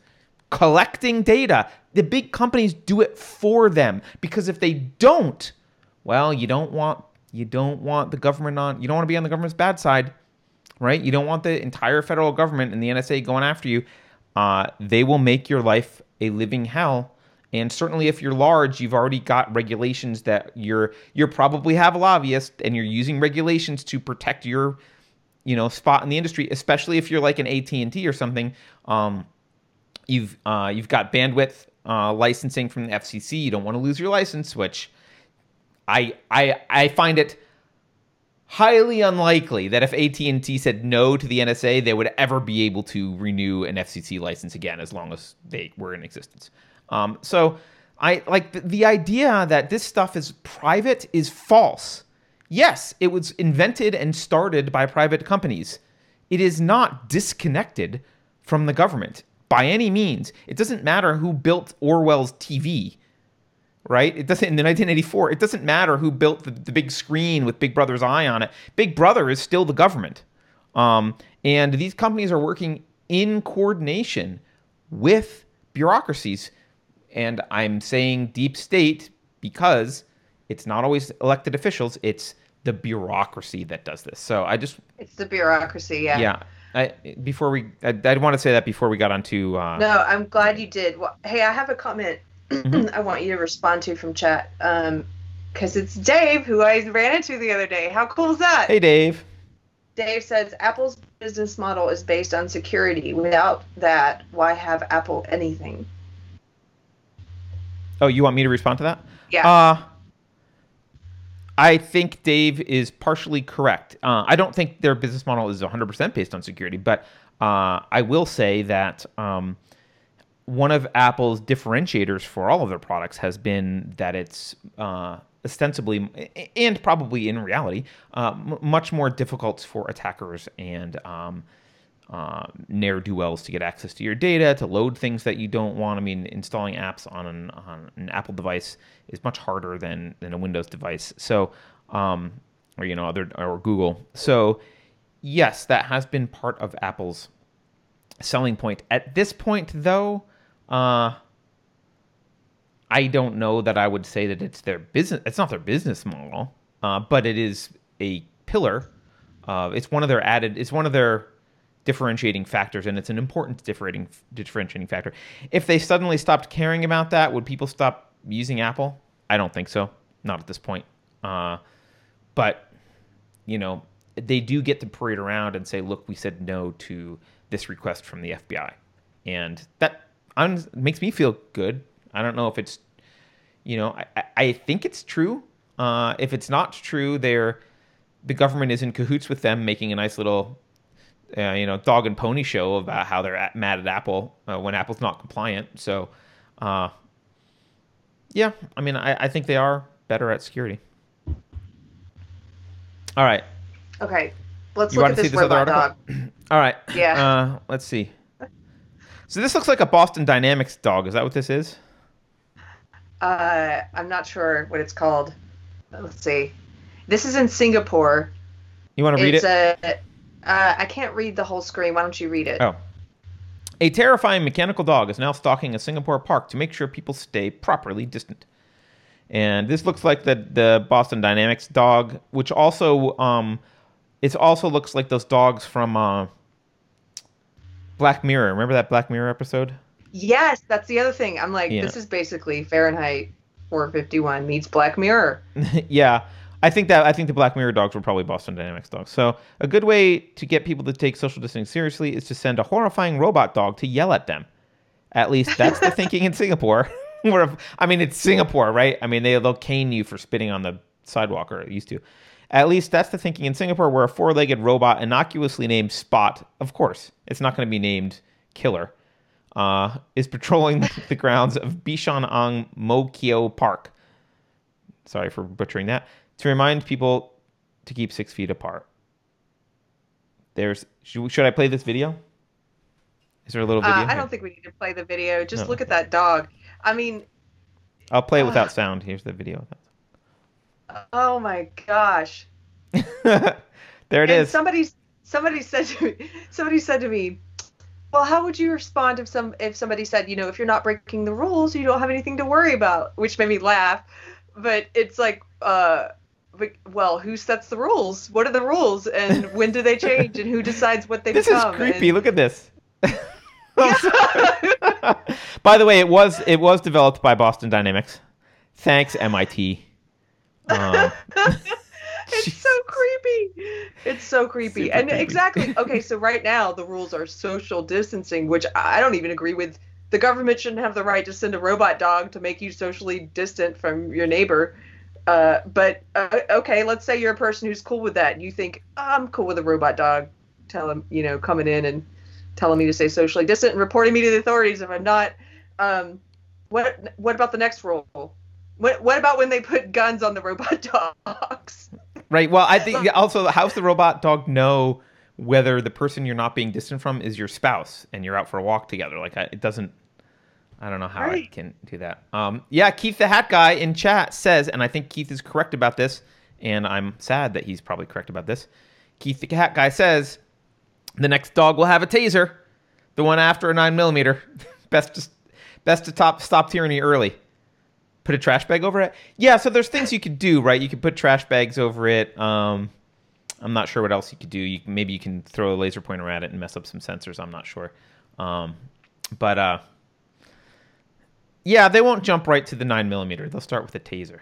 collecting data. The big companies do it for them because if they don't, well, you don't want you don't want the government on, you don't want to be on the government's bad side, right? You don't want the entire federal government and the NSA going after you. Uh, they will make your life a living hell. And certainly, if you're large, you've already got regulations that you're you're probably have a lobbyist, and you're using regulations to protect your, you know, spot in the industry. Especially if you're like an AT and T or something. Um, you've uh, you've got bandwidth uh, licensing from the FCC. You don't want to lose your license, which I I I find it highly unlikely that if AT&T said no to the NSA, they would ever be able to renew an FCC license again as long as they were in existence. Um, so I like the, the idea that this stuff is private is false. Yes, it was invented and started by private companies. It is not disconnected from the government by any means. It doesn't matter who built Orwell's TV right? It doesn't in the 1984. It doesn't matter who built the, the big screen with Big Brother's eye on it. Big Brother is still the government, um, and these companies are working in coordination with bureaucracies. And I'm saying deep state because it's not always elected officials. It's the bureaucracy that does this. So I just it's the bureaucracy. Yeah. Yeah. I, before we, I, I want to say that before we got onto. Uh, no, I'm glad you did. Well, hey, I have a comment mm-hmm. I want you to respond to from chat. Um, because it's Dave who I ran into the other day. How cool is that? Hey, Dave. Dave says Apple's business model is based on security. Without that, why have Apple anything? Oh, you want me to respond to that? Yeah. Uh, I think Dave is partially correct. Uh, I don't think their business model is 100% based on security, but uh, I will say that um, one of Apple's differentiators for all of their products has been that it's uh, ostensibly and probably in reality uh, m- much more difficult for attackers and um, uh, ne'er do wells to get access to your data, to load things that you don't want. I mean, installing apps on an, on an Apple device is much harder than, than a Windows device. So, um, or you know, other or Google. So, yes, that has been part of Apple's selling point. At this point, though, uh, I don't know that I would say that it's their business. It's not their business model, uh, but it is a pillar. Uh, it's one of their added. It's one of their differentiating factors, and it's an important differentiating differentiating factor. If they suddenly stopped caring about that, would people stop using Apple? I don't think so. Not at this point. Uh, but you know, they do get to parade around and say, "Look, we said no to this request from the FBI," and that I'm, makes me feel good. I don't know if it's, you know, I, I think it's true. Uh, if it's not true, they're the government is in cahoots with them, making a nice little, uh, you know, dog and pony show about how they're at, mad at Apple uh, when Apple's not compliant. So, uh, Yeah, I mean, I, I think they are better at security. All right. Okay, let's You look at this this other article? dog. All right. Yeah. Uh, let's see. So this looks like a Boston Dynamics dog. Is that what this is? Uh, I'm not sure what it's called. Let's see. This is in Singapore. You want to read it's it? a. Uh, I can't read the whole screen. Why don't you read it? Oh. A terrifying mechanical dog is now stalking a Singapore park to make sure people stay properly distant. And this looks like the the Boston Dynamics dog, which also um, it also looks like those dogs from uh, Black Mirror. Remember that Black Mirror episode? Yes, that's the other thing. I'm like, Yeah. this is basically Fahrenheit 451 meets Black Mirror. yeah, I think that I think the Black Mirror dogs were probably Boston Dynamics dogs. So a good way to get people to take social distancing seriously is to send a horrifying robot dog to yell at them. At least that's the thinking in Singapore. Where I mean, it's Singapore, right? I mean, they they'll cane you for spitting on the sidewalk, or it used to. At least that's the thinking in Singapore, where a four-legged robot innocuously named Spot, of course, it's not going to be named Killer, uh, is patrolling the grounds of Bishan Ang Mo Kio Park. Sorry for butchering that. To remind people to keep six feet apart. There's should, should i play this video? Is there a little video Uh, I don't think we need to play the video. Just No. look at that dog. I mean, i'll play it without sound. Here's the video oh my gosh. there it and is somebody somebody said to me, somebody said to me, "Well, how would you respond if some if somebody said, you know, if you're not breaking the rules, you don't have anything to worry about?" Which made me laugh. But it's like, uh, but, well, who sets the rules? What are the rules, and when do they change, and who decides what they this is become? creepy And- look at this by the way it was it was developed by boston dynamics thanks mit um, it's so creepy. It's so creepy. Super and creepy. exactly. Okay, so right now the rules are social distancing, which I don't even agree with. The government shouldn't have the right to send a robot dog to make you socially distant from your neighbor. Uh, but uh, okay, let's say you're a person who's cool with that. And You think "Oh, I'm cool with a robot dog. Tell him, you know, coming in and telling me to stay socially distant and reporting me to the authorities if I'm not. Um, what what about the next rule? What what about when they put guns on the robot dogs? Right. Well, I think also, how's the robot dog know whether the person you're not being distant from is your spouse and you're out for a walk together? Like, I, it doesn't. I don't know how I can do that. Um, yeah, Keith the Hat Guy in chat says, and I think Keith is correct about this, and I'm sad that he's probably correct about this. Keith the Hat Guy says, the next dog will have a taser, the one after a nine millimeter. best to best to top stop tyranny early put a trash bag over it. Yeah, so there's things you could do, right? You could put trash bags over it. Um, I'm not sure what else you could do. You, maybe you can throw a laser pointer at it and mess up some sensors. I'm not sure. Um, but uh, yeah, they won't jump right to the nine millimeter. They'll start with a taser.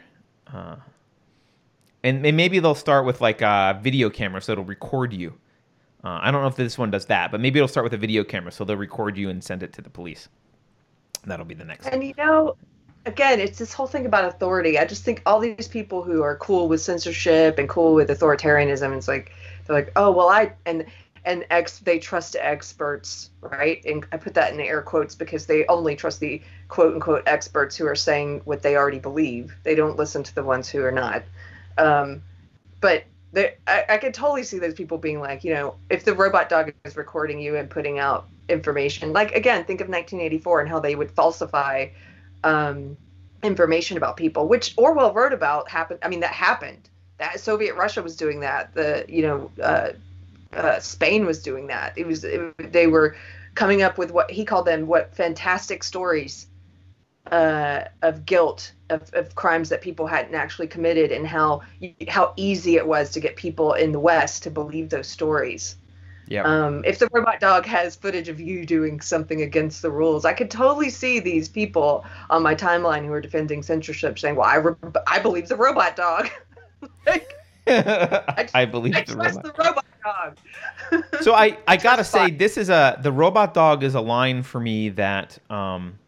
Uh, and, and maybe they'll start with like a video camera so it'll record you. Uh, I don't know if this one does that, but maybe it'll start with a video camera so they'll record you and send it to the police. That'll be the next. And you know, again, it's this whole thing about authority. I just think all these people who are cool with censorship and cool with authoritarianism, it's like they're like, oh well, I and and ex they trust experts, right? And I put that in air quotes because they only trust the quote unquote experts who are saying what they already believe. They don't listen to the ones who are not. Um, but they, I, I could totally see those people being like, you know, if the robot dog is recording you and putting out information, like again, think of 1984 and how they would falsify um, information about people, which Orwell wrote about happened. I mean, that happened. That Soviet Russia was doing that. The you know uh, uh, Spain was doing that. It was it, they were coming up with what he called them what fantastic stories uh, of guilt of, of crimes that people hadn't actually committed and how how easy it was to get people in the West to believe those stories. Yeah. Um, if the robot dog has footage of you doing something against the rules, I could totally see these people on my timeline who are defending censorship saying, "Well, I, re- I believe the robot dog. like, I, believe I the trust robot. the robot dog." so I, I gotta say this is a the robot dog is a line for me that um,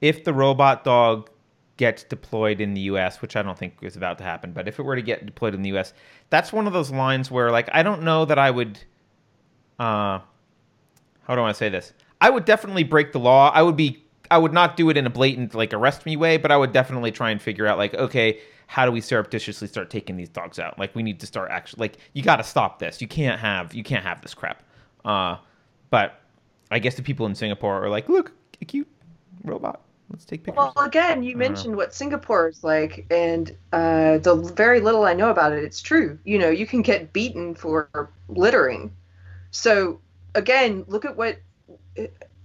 if the robot dog gets deployed in the U.S., which I don't think is about to happen, but if it were to get deployed in the U.S., that's one of those lines where like I don't know that I would. Uh, how do I say this? I would definitely break the law. I would be I would not do it in a blatant like arrest me way, but I would definitely try and figure out like, okay, how do we surreptitiously start taking these dogs out? Like we need to start actually like you got to stop this. You can't have you can't have this crap. Uh, but I guess the people in Singapore are like, look, a cute robot. Let's take pictures. Well, again, you mentioned what Singapore is like, and uh, the very little I know about it, it's true. You know, you can get beaten for littering. So, again, look at what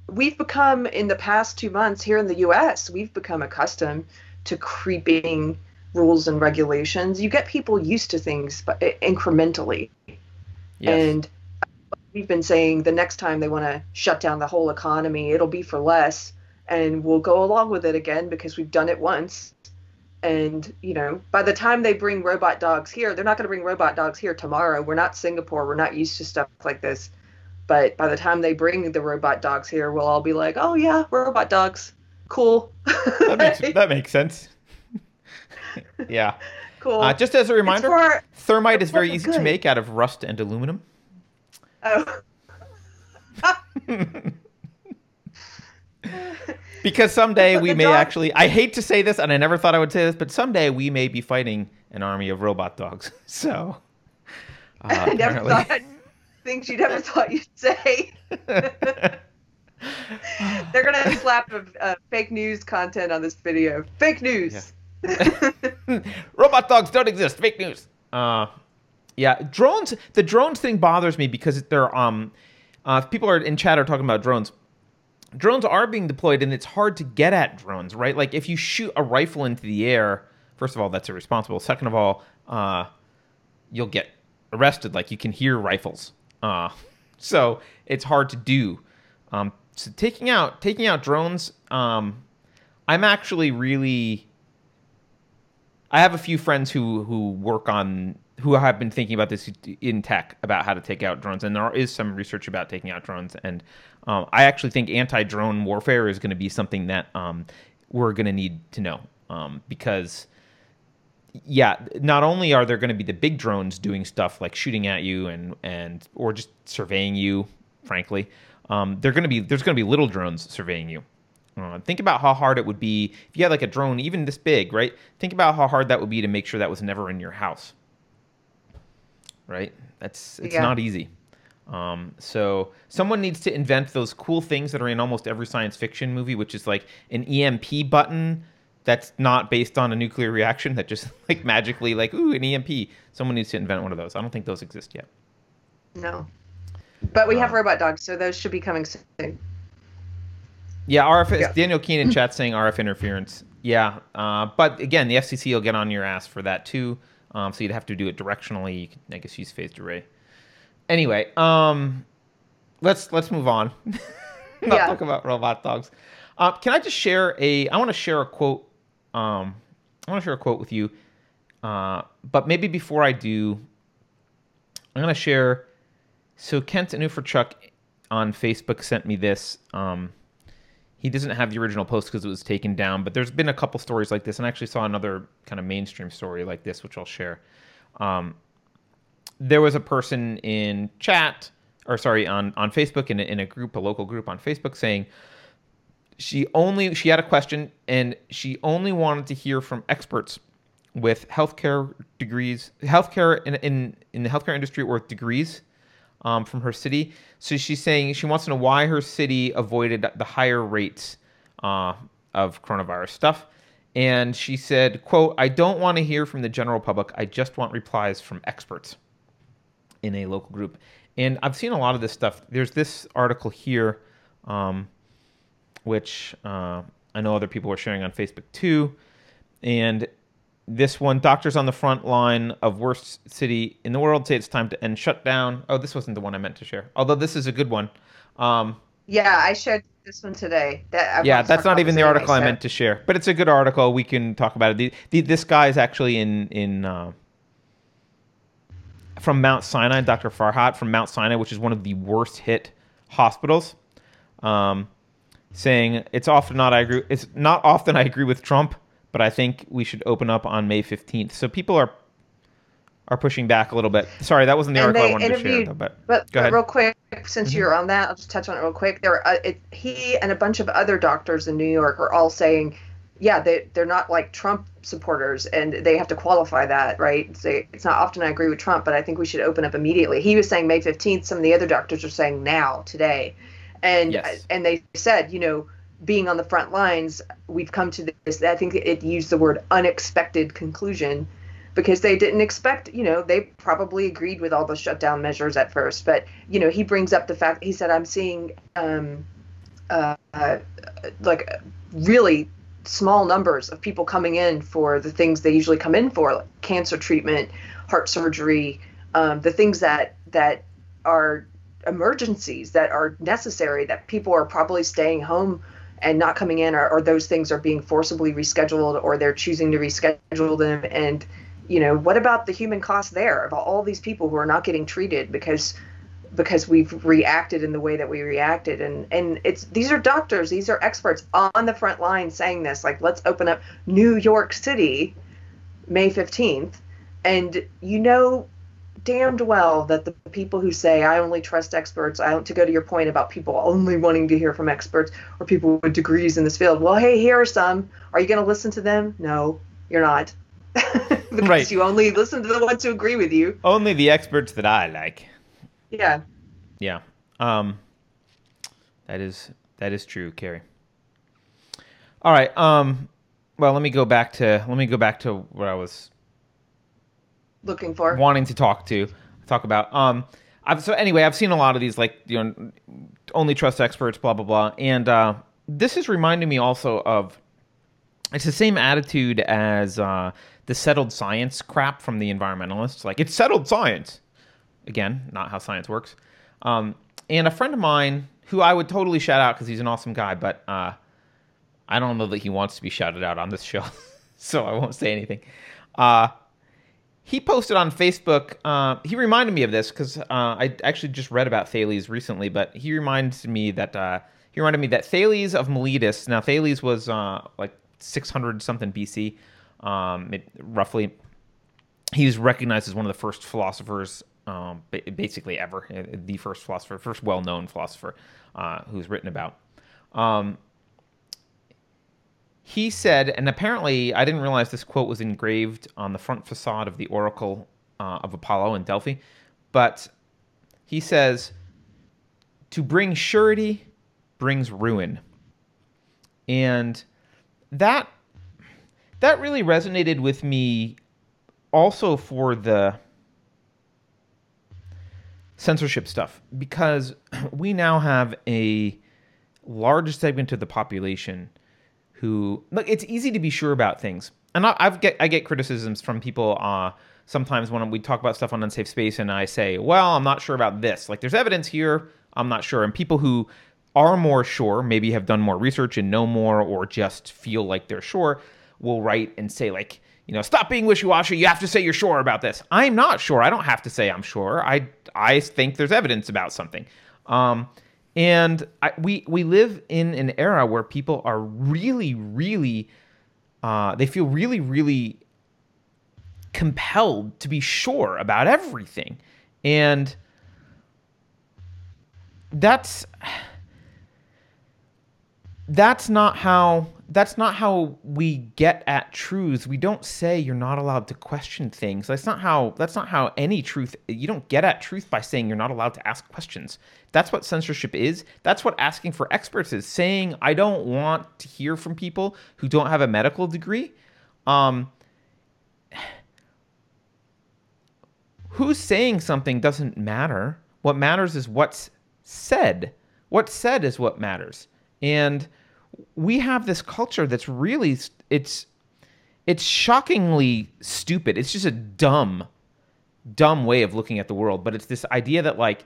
we've become in the past two months here in the U.S. We've become accustomed to creeping rules and regulations. You get people used to things but eh, incrementally, yes. and we've been saying the next time they want to shut down the whole economy, it'll be for less and we'll go along with it again because we've done it once. And, you know, by the time they bring robot dogs here, they're not going to bring robot dogs here tomorrow. We're not Singapore. We're not used to stuff like this. But by the time they bring the robot dogs here, we'll all be like, oh, yeah, robot dogs. Cool. that, makes, that makes sense. yeah. Cool. Uh, just as a reminder, for, thermite is very easy good. to make out of rust and aluminum. Oh. because someday we may dog- actually I hate to say this and I never thought I would say this, but someday we may be fighting an army of robot dogs. So uh, I never thought things you'd never thought you'd say. They're gonna slap a, a fake news content on this video. Fake news. Yeah. robot dogs don't exist. Fake news. Uh, yeah, drones. The drones thing bothers me because they're um, uh, people are in chat are talking about drones drones are being deployed and it's hard to get at drones, right? Like if you shoot a rifle into the air, first of all, that's irresponsible. Second of all, uh, you'll get arrested. Like you can hear rifles. Uh, so it's hard to do. Um, so taking out taking out drones, um, I'm actually really. I have a few friends who who work on who have been thinking about this in tech about how to take out drones, and there is some research about taking out drones. And um, I actually think anti-drone warfare is going to be something that um, we're going to need to know um, because, yeah, not only are there going to be the big drones doing stuff like shooting at you and and or just surveying you, frankly, um, they're going to be there's going to be little drones surveying you. Uh, think about how hard it would be if you had like a drone even this big, right? Think about how hard that would be to make sure that was never in your house right? That's it's yeah. not easy. Um, so someone needs to invent those cool things that are in almost every science fiction movie, which is like an EMP button that's not based on a nuclear reaction that just like magically like ooh an EMP. Someone needs to invent one of those. I don't think those exist yet. No, but we have uh, robot dogs, so those should be coming soon. Yeah, RF. Yeah. Daniel Keenan chat saying RF interference. Yeah, uh, but again, the FCC will get on your ass for that too. Um, so you'd have to do it directionally. You could, I guess, use phased array. Anyway, um, let's let's move on. Not yeah. talk about robot dogs. Uh, can I just share a? I want to share a quote. Um, I want to share a quote with you. Uh, but maybe before I do, I'm going to share. So Kent Anuferchuk on Facebook sent me this. Um, he doesn't have the original post because it was taken down, but there's been a couple stories like this, and I actually saw another kind of mainstream story like this, which I'll share. Um, there was a person in chat, or sorry, on on Facebook in a, in a group, a local group on Facebook, saying she only she had a question and she only wanted to hear from experts with healthcare degrees, healthcare in in in the healthcare industry or with degrees um, from her city. So she's saying she wants to know why her city avoided the higher rates uh, of coronavirus stuff. And she said, quote, I don't want to hear from the general public. I just want replies from experts in a local group. And I've seen a lot of this stuff. There's this article here, um, which uh, I know other people are sharing on Facebook too. And this one, doctors on the front line of worst city in the world say it's time to end shutdown. Oh, this wasn't the one I meant to share. Although this is a good one. Um, yeah, I shared this one today. That, yeah, that's not even the article I meant to share, but it's a good article. We can talk about it. The, the, this guy is actually in in uh, from Mount Sinai, Dr. Farhat from Mount Sinai, which is one of the worst hit hospitals. Um, saying it's often not I agree. It's not often I agree with Trump but I think we should open up on May 15th. So people are are pushing back a little bit. Sorry, that wasn't the article I wanted to share, though, but But, Go ahead. real quick, since Mhm. you're on that, I'll just touch on it real quick. There, uh, it, he and a bunch of other doctors in New York are all saying, yeah, they they're not like Trump supporters, and they have to qualify that, right? Say it's not often I agree with Trump, but I think we should open up immediately. He was saying May 15th. Some of the other doctors are saying now, today, and Yes. and they said, you know. Being on the front lines, we've come to this. I think it used the word unexpected conclusion because they didn't expect, you know, they probably agreed with all the shutdown measures at first. But, you know, he brings up the fact, he said, I'm seeing um, uh, uh, like really small numbers of people coming in for the things they usually come in for, like cancer treatment, heart surgery, um, the things that, that are emergencies that are necessary that people are probably staying home and not coming in or, or those things are being forcibly rescheduled or they're choosing to reschedule them. And you know what about the human cost there of all these people who are not getting treated because because we've reacted in the way that we reacted? And and it's these are doctors these are experts on the front line saying this like let's open up New York City May 15th and you know damned well that the people who say I only trust experts I to go to your point about people only wanting to hear from experts or people with degrees in this field well hey here are some are you going to listen to them no you're not because Right. you only listen to the ones who agree with you only the experts that I like. yeah Yeah. Um that is that is true, Keri. All right. Um well, let me go back to let me go back to where I was looking for wanting to talk to talk about. Um I've so anyway, I've seen a lot of these like you know only trust experts blah blah blah and uh this is reminding me also of it's the same attitude as uh the settled science crap from the environmentalists like it's settled science again, not how science works. Um, and a friend of mine who I would totally shout out because he's an awesome guy, but uh, I don't know that he wants to be shouted out on this show, so I won't say anything. Uh, he posted on Facebook. Uh, he reminded me of this because uh, I actually just read about Thales recently, but he reminds me that uh, he reminded me that Thales of Miletus. Now Thales was uh, like 600 something BC, um, it, roughly he was recognized as one of the first philosophers, um, ba- basically ever, uh, the first philosopher, first well-known philosopher uh, who's written about. Um, he said, and apparently I didn't realize this quote was engraved on the front facade of the Oracle uh, of Apollo in Delphi, but he says, "To bring surety brings ruin," and that that really resonated with me also for the censorship stuff because we now have a large segment of the population who look it's easy to be sure about things. And I, I've get I get criticisms from people uh sometimes when we talk about stuff on unsafe space and I say well I'm not sure about this. Like there's evidence here I'm not sure. And people who are more sure maybe have done more research and know more or just feel like they're sure will write and say like you know stop being wishy-washy you have to say you're sure about this. I'm not sure. I don't have to say i'm sure. I i think there's evidence about something. Um and I, we we live in an era where people are really really uh they feel really really compelled to be sure about everything. And that's that's not how that's not how we get at truths. We don't say you're not allowed to question things. That's not how that's not how any truth you don't get at truth by saying you're not allowed to ask questions. That's what censorship is. That's what asking for experts is. Saying I don't want to hear from people who don't have a medical degree. Um who's saying something doesn't matter. What matters is what's said. What's said is what matters. And we have this culture that's really it's it's shockingly stupid. It's just a dumb dumb way of looking at the world, but it's this idea that like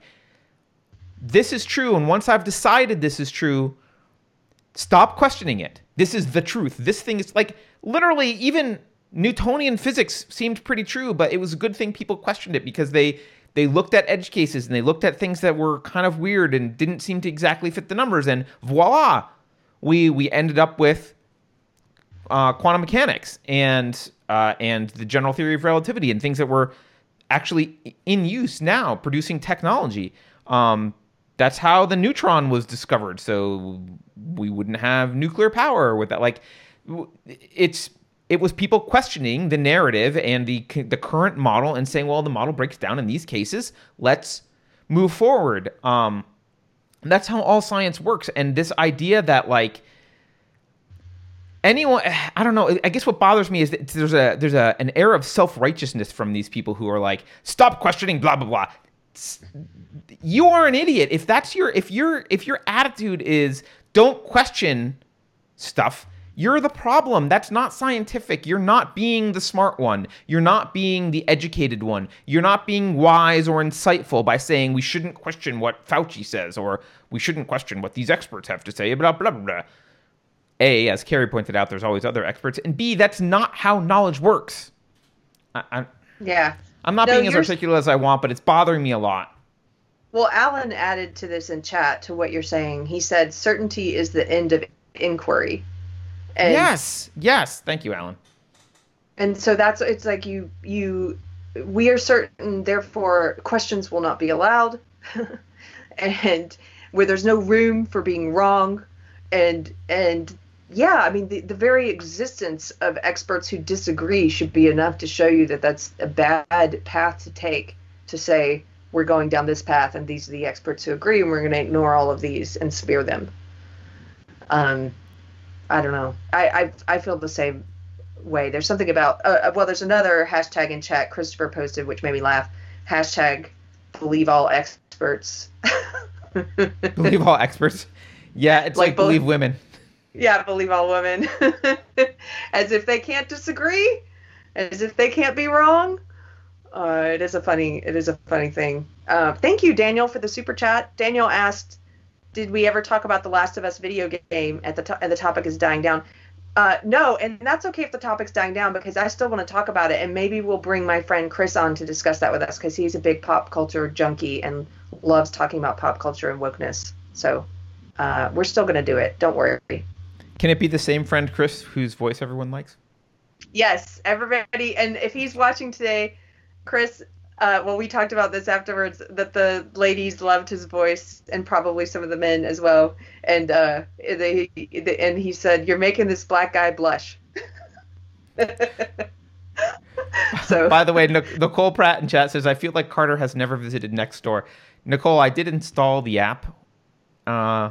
this is true and once I've decided this is true, stop questioning it. This is the truth. This thing is like literally even Newtonian physics seemed pretty true, but it was a good thing people questioned it because they they looked at edge cases and they looked at things that were kind of weird and didn't seem to exactly fit the numbers and voila, we we ended up with uh, quantum mechanics and uh, and the general theory of relativity and things that were actually in use now, producing technology. Um, that's how the neutron was discovered. So we wouldn't have nuclear power with that. Like, it's it was people questioning the narrative and the the current model and saying, well, the model breaks down in these cases. Let's move forward. Um, that's how all science works. And this idea that like anyone i don't know i guess what bothers me is that there's a there's a an air of self-righteousness from these people who are like stop questioning blah blah blah you are an idiot if that's your if your if your attitude is don't question stuff you're the problem that's not scientific you're not being the smart one you're not being the educated one you're not being wise or insightful by saying we shouldn't question what fauci says or we shouldn't question what these experts have to say blah blah blah. A, as Keri pointed out, there's always other experts, and B, that's not how knowledge works. I, I, Yeah. I'm not No, being as articulate as I want, but it's bothering me a lot. Well, Alan added to this in chat to what you're saying. He said certainty is the end of inquiry. And, yes, yes. Thank you, Alan. And so that's it's like you you we are certain therefore questions will not be allowed and where there's no room for being wrong and and yeah, I mean the, the very existence of experts who disagree should be enough to show you that that's a bad path to take to say we're going down this path and these are the experts who agree and we're going to ignore all of these and smear them. Um I don't know. I I, I feel the same way. There's something about uh, well, there's another hashtag in chat Christopher posted, which made me laugh. Hashtag believe all experts. Believe all experts. Yeah, it's like, Like believe women. yeah, believe all women. as if they can't disagree, as if they can't be wrong. Uh, it is a funny, it is a funny thing. Uh, thank you, Daniel, for the super chat. Daniel asked, "Did we ever talk about the Last of Us video game?" At the to- and the topic is dying down. Uh, no, and that's okay if the topic's dying down because I still want to talk about it, and maybe we'll bring my friend Chris on to discuss that with us because he's a big pop culture junkie and loves talking about pop culture and wokeness. So uh, we're still gonna do it. Don't worry. Can it be the same friend Chris whose voice everyone likes? Yes, everybody, and if he's watching today, Chris. Uh, well, we talked about this afterwards that the ladies loved his voice and probably some of the men as well. And uh, they, and he said, "You're making this black guy blush." so By the way, Nicole Pratt in chat says, I feel like Carter has never visited Nextdoor." Nicole, I did install the app. Uh,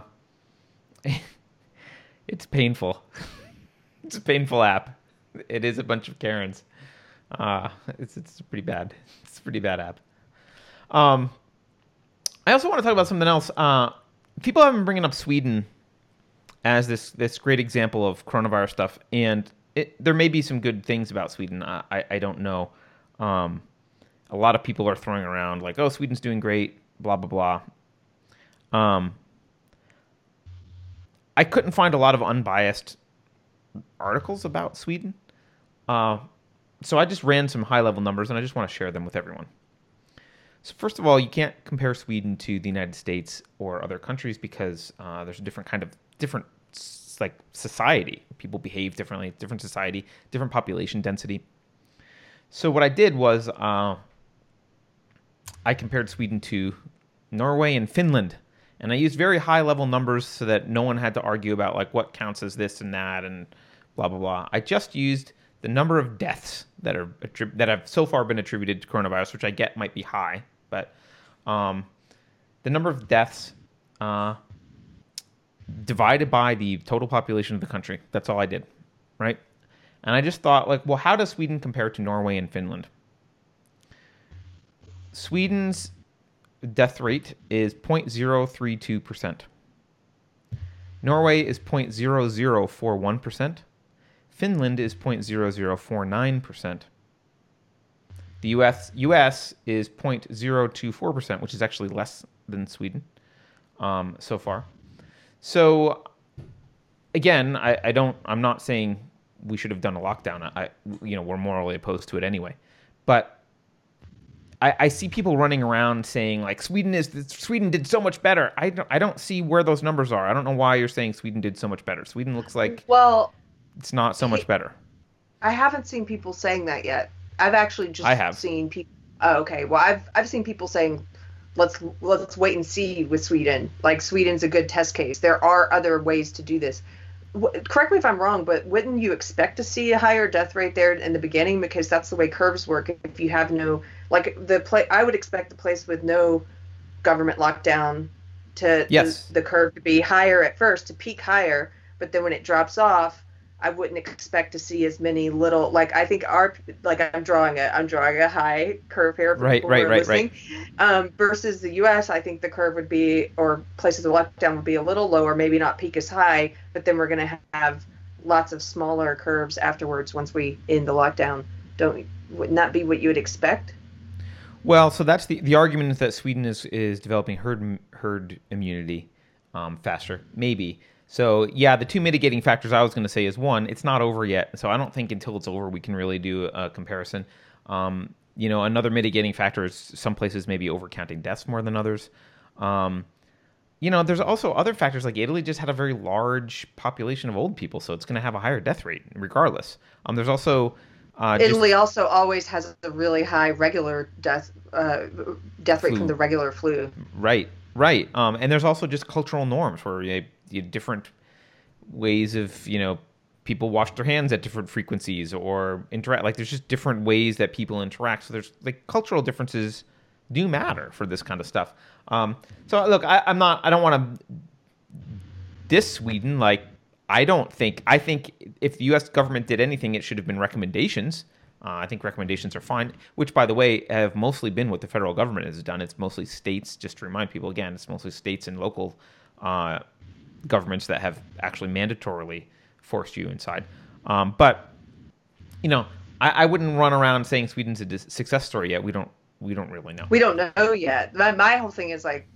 it's painful. it's a painful app. It is a bunch of Karens. Uh, it's, it's pretty bad. It's a pretty bad app. Um, I also want to talk about something else. Uh, people have been bringing up Sweden as this this great example of coronavirus stuff, and it, there may be some good things about Sweden. I I, I don't know. Um, a lot of people are throwing around like, "Oh, Sweden's doing great," blah blah blah. Um, I couldn't find a lot of unbiased articles about Sweden, uh, so I just ran some high level numbers, and I just want to share them with everyone. So first of all, you can't compare Sweden to the United States or other countries because uh, there's a different kind of different like society. People behave differently, different society, different population density. So what I did was uh, I compared Sweden to Norway and Finland, and I used very high level numbers so that no one had to argue about like what counts as this and that and blah blah blah. I just used the number of deaths that are that have so far been attributed to coronavirus, which I get might be high, but um, the number of deaths uh, divided by the total population of the country. That's all I did, right? And I just thought, like, well, how does Sweden compare to Norway and Finland? Sweden's death rate is 0.032%. Norway is 0.0041%. Finland is 0.0049%. The US US is 0.024%, which is actually less than Sweden um, so far. So again, I, I don't. I'm not saying we should have done a lockdown. I, you know, we're morally opposed to it anyway. But I, I see people running around saying like Sweden is Sweden did so much better. I don't, I don't see where those numbers are. I don't know why you're saying Sweden did so much better. Sweden looks like well, it's not so much better. I haven't seen people saying that yet. I've actually just I have. seen people Oh, okay. Well, I've I've seen people saying, let's let's wait and see with Sweden. Like Sweden's a good test case. There are other ways to do this. W- correct me if I'm wrong, but wouldn't you expect to see a higher death rate there in the beginning because that's the way curves work? If you have no like the play, I would expect the place with no government lockdown to Yes. the, the curve to be higher at first to peak higher, but then when it drops off, I wouldn't expect to see as many little like I think our like I'm drawing a I'm drawing a high curve here for Right, right, who are right. Um, versus the U.S., I think the curve would be or places of lockdown would be a little lower, maybe not peak as high, but then we're going to have lots of smaller curves afterwards once we end the lockdown. Don't wouldn't that be what you would expect? Well, so that's the the argument is that Sweden is is developing herd herd immunity um, faster, maybe. So yeah, the two mitigating factors I was going to say is one, it's not over yet, so I don't think until it's over we can really do a comparison. Um, you know, another mitigating factor is some places maybe overcounting deaths more than others. Um, you know, there's also other factors like Italy just had a very large population of old people, so it's going to have a higher death rate regardless. Um, there's also uh, just- Italy also always has a really high regular death uh, death rate Flu. from the regular flu. Right, right. Um, and there's also just cultural norms where you, you know, different ways of you know people wash their hands at different frequencies or interact. Like there's just different ways that people interact. So there's like cultural differences do matter for this kind of stuff. Um, so look, I, I'm not. I don't want to diss Sweden. Like I don't think. I think if the U.S. government did anything, it should have been recommendations. Uh, I think recommendations are fine, which, by the way, have mostly been what the federal government has done. It's mostly states, just to remind people again, it's mostly states and local uh, governments that have actually mandatorily forced you inside. Um, but, you know, I, I wouldn't run around saying Sweden's a dis- success story yet. We don't, we don't really know. We don't know yet. My, my whole thing is like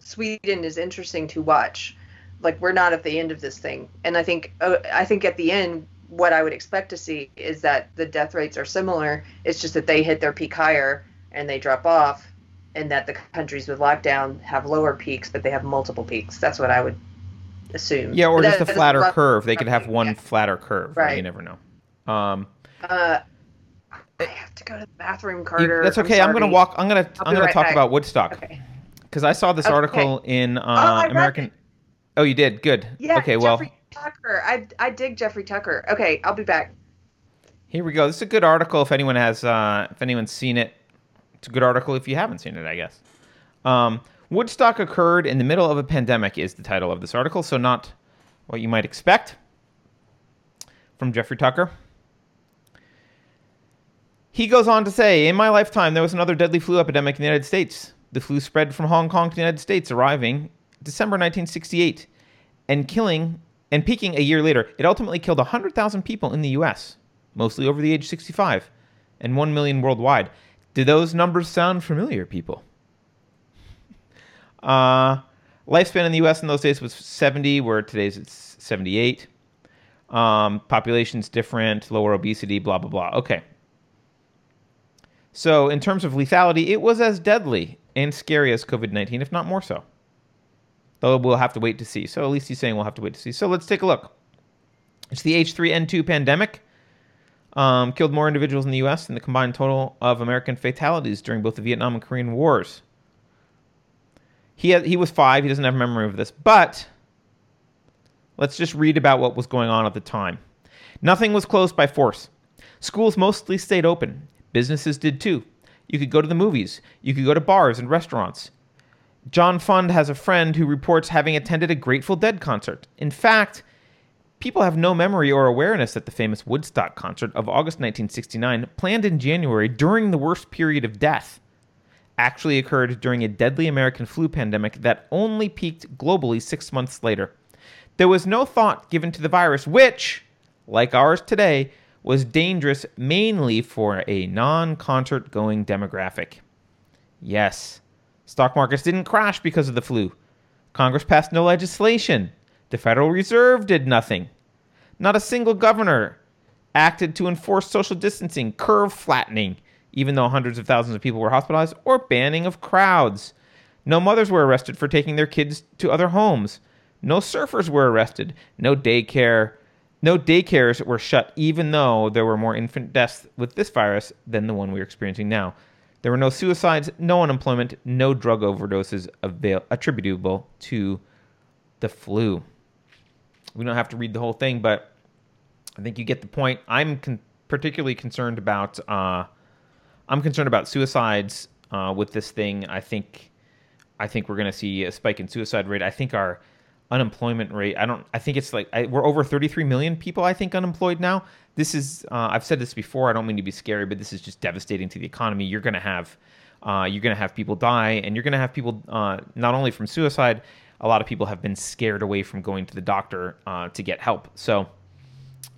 Sweden is interesting to watch. Like we're not at the end of this thing, and I think uh, I think at the end, what I would expect to see is that the death rates are similar. It's just that they hit their peak higher and they drop off, and that the countries with lockdown have lower peaks, but they have multiple peaks. That's what I would assume. yeah, or But just a flatter rough- curve. They could have one yeah. flatter curve. Right. You never know. Um, Uh, I have to go to the bathroom, you- Carter. that's okay. I'm, gonna walk. I'm gonna. I'll I'm gonna right talk back. about Woodstock. Okay. because I saw this Okay. article in uh, I American. Oh, you did. Good. Yeah. okay. Well, Tucker. I I dig Jeffrey Tucker. Okay, I'll be back. here we go. This is a good article. If anyone has, uh, if anyone's seen it, it's a good article. If you haven't seen it, I guess. Um, Woodstock occurred in the middle of a pandemic is the title of this article. So not what you might expect from Jeffrey Tucker. He goes on to say, In my lifetime, there was another deadly flu epidemic in the United States. The flu spread from Hong Kong to the United States, arriving December 1968 and killing and peaking a year later. It ultimately killed 100,000 people in the US, mostly over the age of 65, and 1 million worldwide. Do those numbers sound familiar, people? Uh, lifespan in the US in those days was 70, where today's it's 78. Um, population's different, lower obesity, blah, blah, blah. Okay. So, in terms of lethality, it was as deadly and scary as COVID 19, if not more so. Though we'll have to wait to see. So, at least he's saying we'll have to wait to see. So, let's take a look. It's the H3N2 pandemic. Um, killed more individuals in the U.S. than the combined total of American fatalities during both the Vietnam and Korean Wars. He, had, he was five. He doesn't have memory of this. But let's just read about what was going on at the time. Nothing was closed by force. Schools mostly stayed open. Businesses did too. You could go to the movies. You could go to bars and restaurants. John Fund has a friend who reports having attended a Grateful Dead concert. In fact, people have no memory or awareness that the famous Woodstock concert of August 1969, planned in January during the worst period of death, actually occurred during a deadly American flu pandemic that only peaked globally six months later. There was no thought given to the virus, which, like ours today, was dangerous mainly for a non concert going demographic. Yes, stock markets didn't crash because of the flu. Congress passed no legislation. The Federal Reserve did nothing. Not a single governor acted to enforce social distancing, curve flattening, even though hundreds of thousands of people were hospitalized, or banning of crowds. No mothers were arrested for taking their kids to other homes. No surfers were arrested. No daycare. No daycares were shut, even though there were more infant deaths with this virus than the one we're experiencing now. There were no suicides, no unemployment, no drug overdoses avail- attributable to the flu. We don't have to read the whole thing, but I think you get the point. I'm con- particularly concerned about. Uh, I'm concerned about suicides uh, with this thing. I think, I think we're going to see a spike in suicide rate. I think our unemployment rate. I don't. I think it's like I, we're over 33 million people. I think unemployed now. This is. Uh, I've said this before. I don't mean to be scary, but this is just devastating to the economy. You're going to have. Uh, you're going to have people die, and you're going to have people uh, not only from suicide. A lot of people have been scared away from going to the doctor uh, to get help. So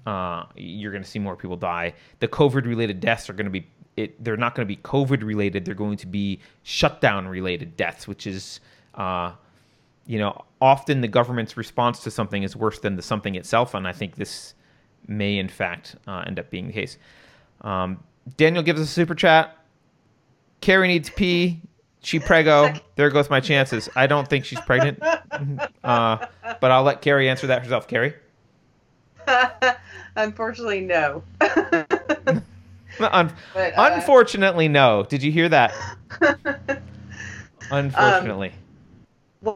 uh, you're going to see more people die. The COVID-related deaths are going to be. It, they're not going to be COVID related. They're going to be shutdown related deaths, which is uh, you know, often the government's response to something is worse than the something itself, and I think this may, in fact, uh, end up being the case. Um, Daniel gives us a super chat. Keri needs pee. She prego. There goes my chances. I don't think she's pregnant, uh, but I'll let Keri answer that herself. Keri. Unfortunately, no. Un- But, uh, unfortunately, no. Did you hear that? Unfortunately.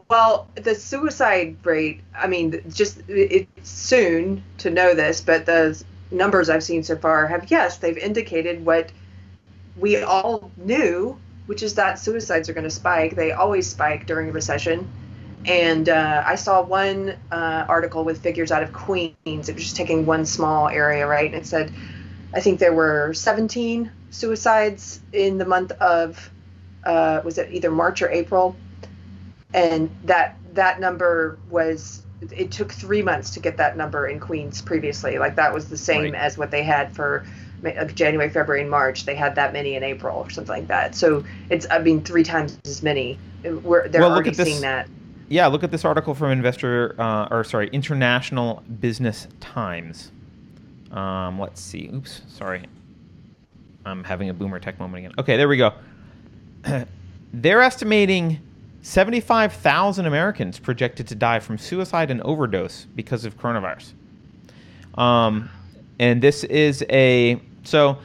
Well, the suicide rate, I mean, just it's soon to know this, but the numbers I've seen so far have, yes, they've indicated what we all knew, which is that suicides are going to spike. They always spike during a recession. And uh, I saw one uh, article with figures out of Queens. It was just taking one small area, right? And it said, I think there were 17 suicides in the month of, uh, was it either March or April? and that that number was it took three months to get that number in Queens previously. Like that was the same Right. as what they had for uh, January, February, and March. They had that many in April or something like that. So it's I mean three times as many. We're they're Well, already seeing that. Yeah, look at this article from Investor, uh, or sorry, International Business Times. Um, let's see. Oops, sorry. I'm having a boomer tech moment again. Okay, there we go. They're estimating 75,000 Americans projected to die from suicide and overdose because of coronavirus. Um, and this is a so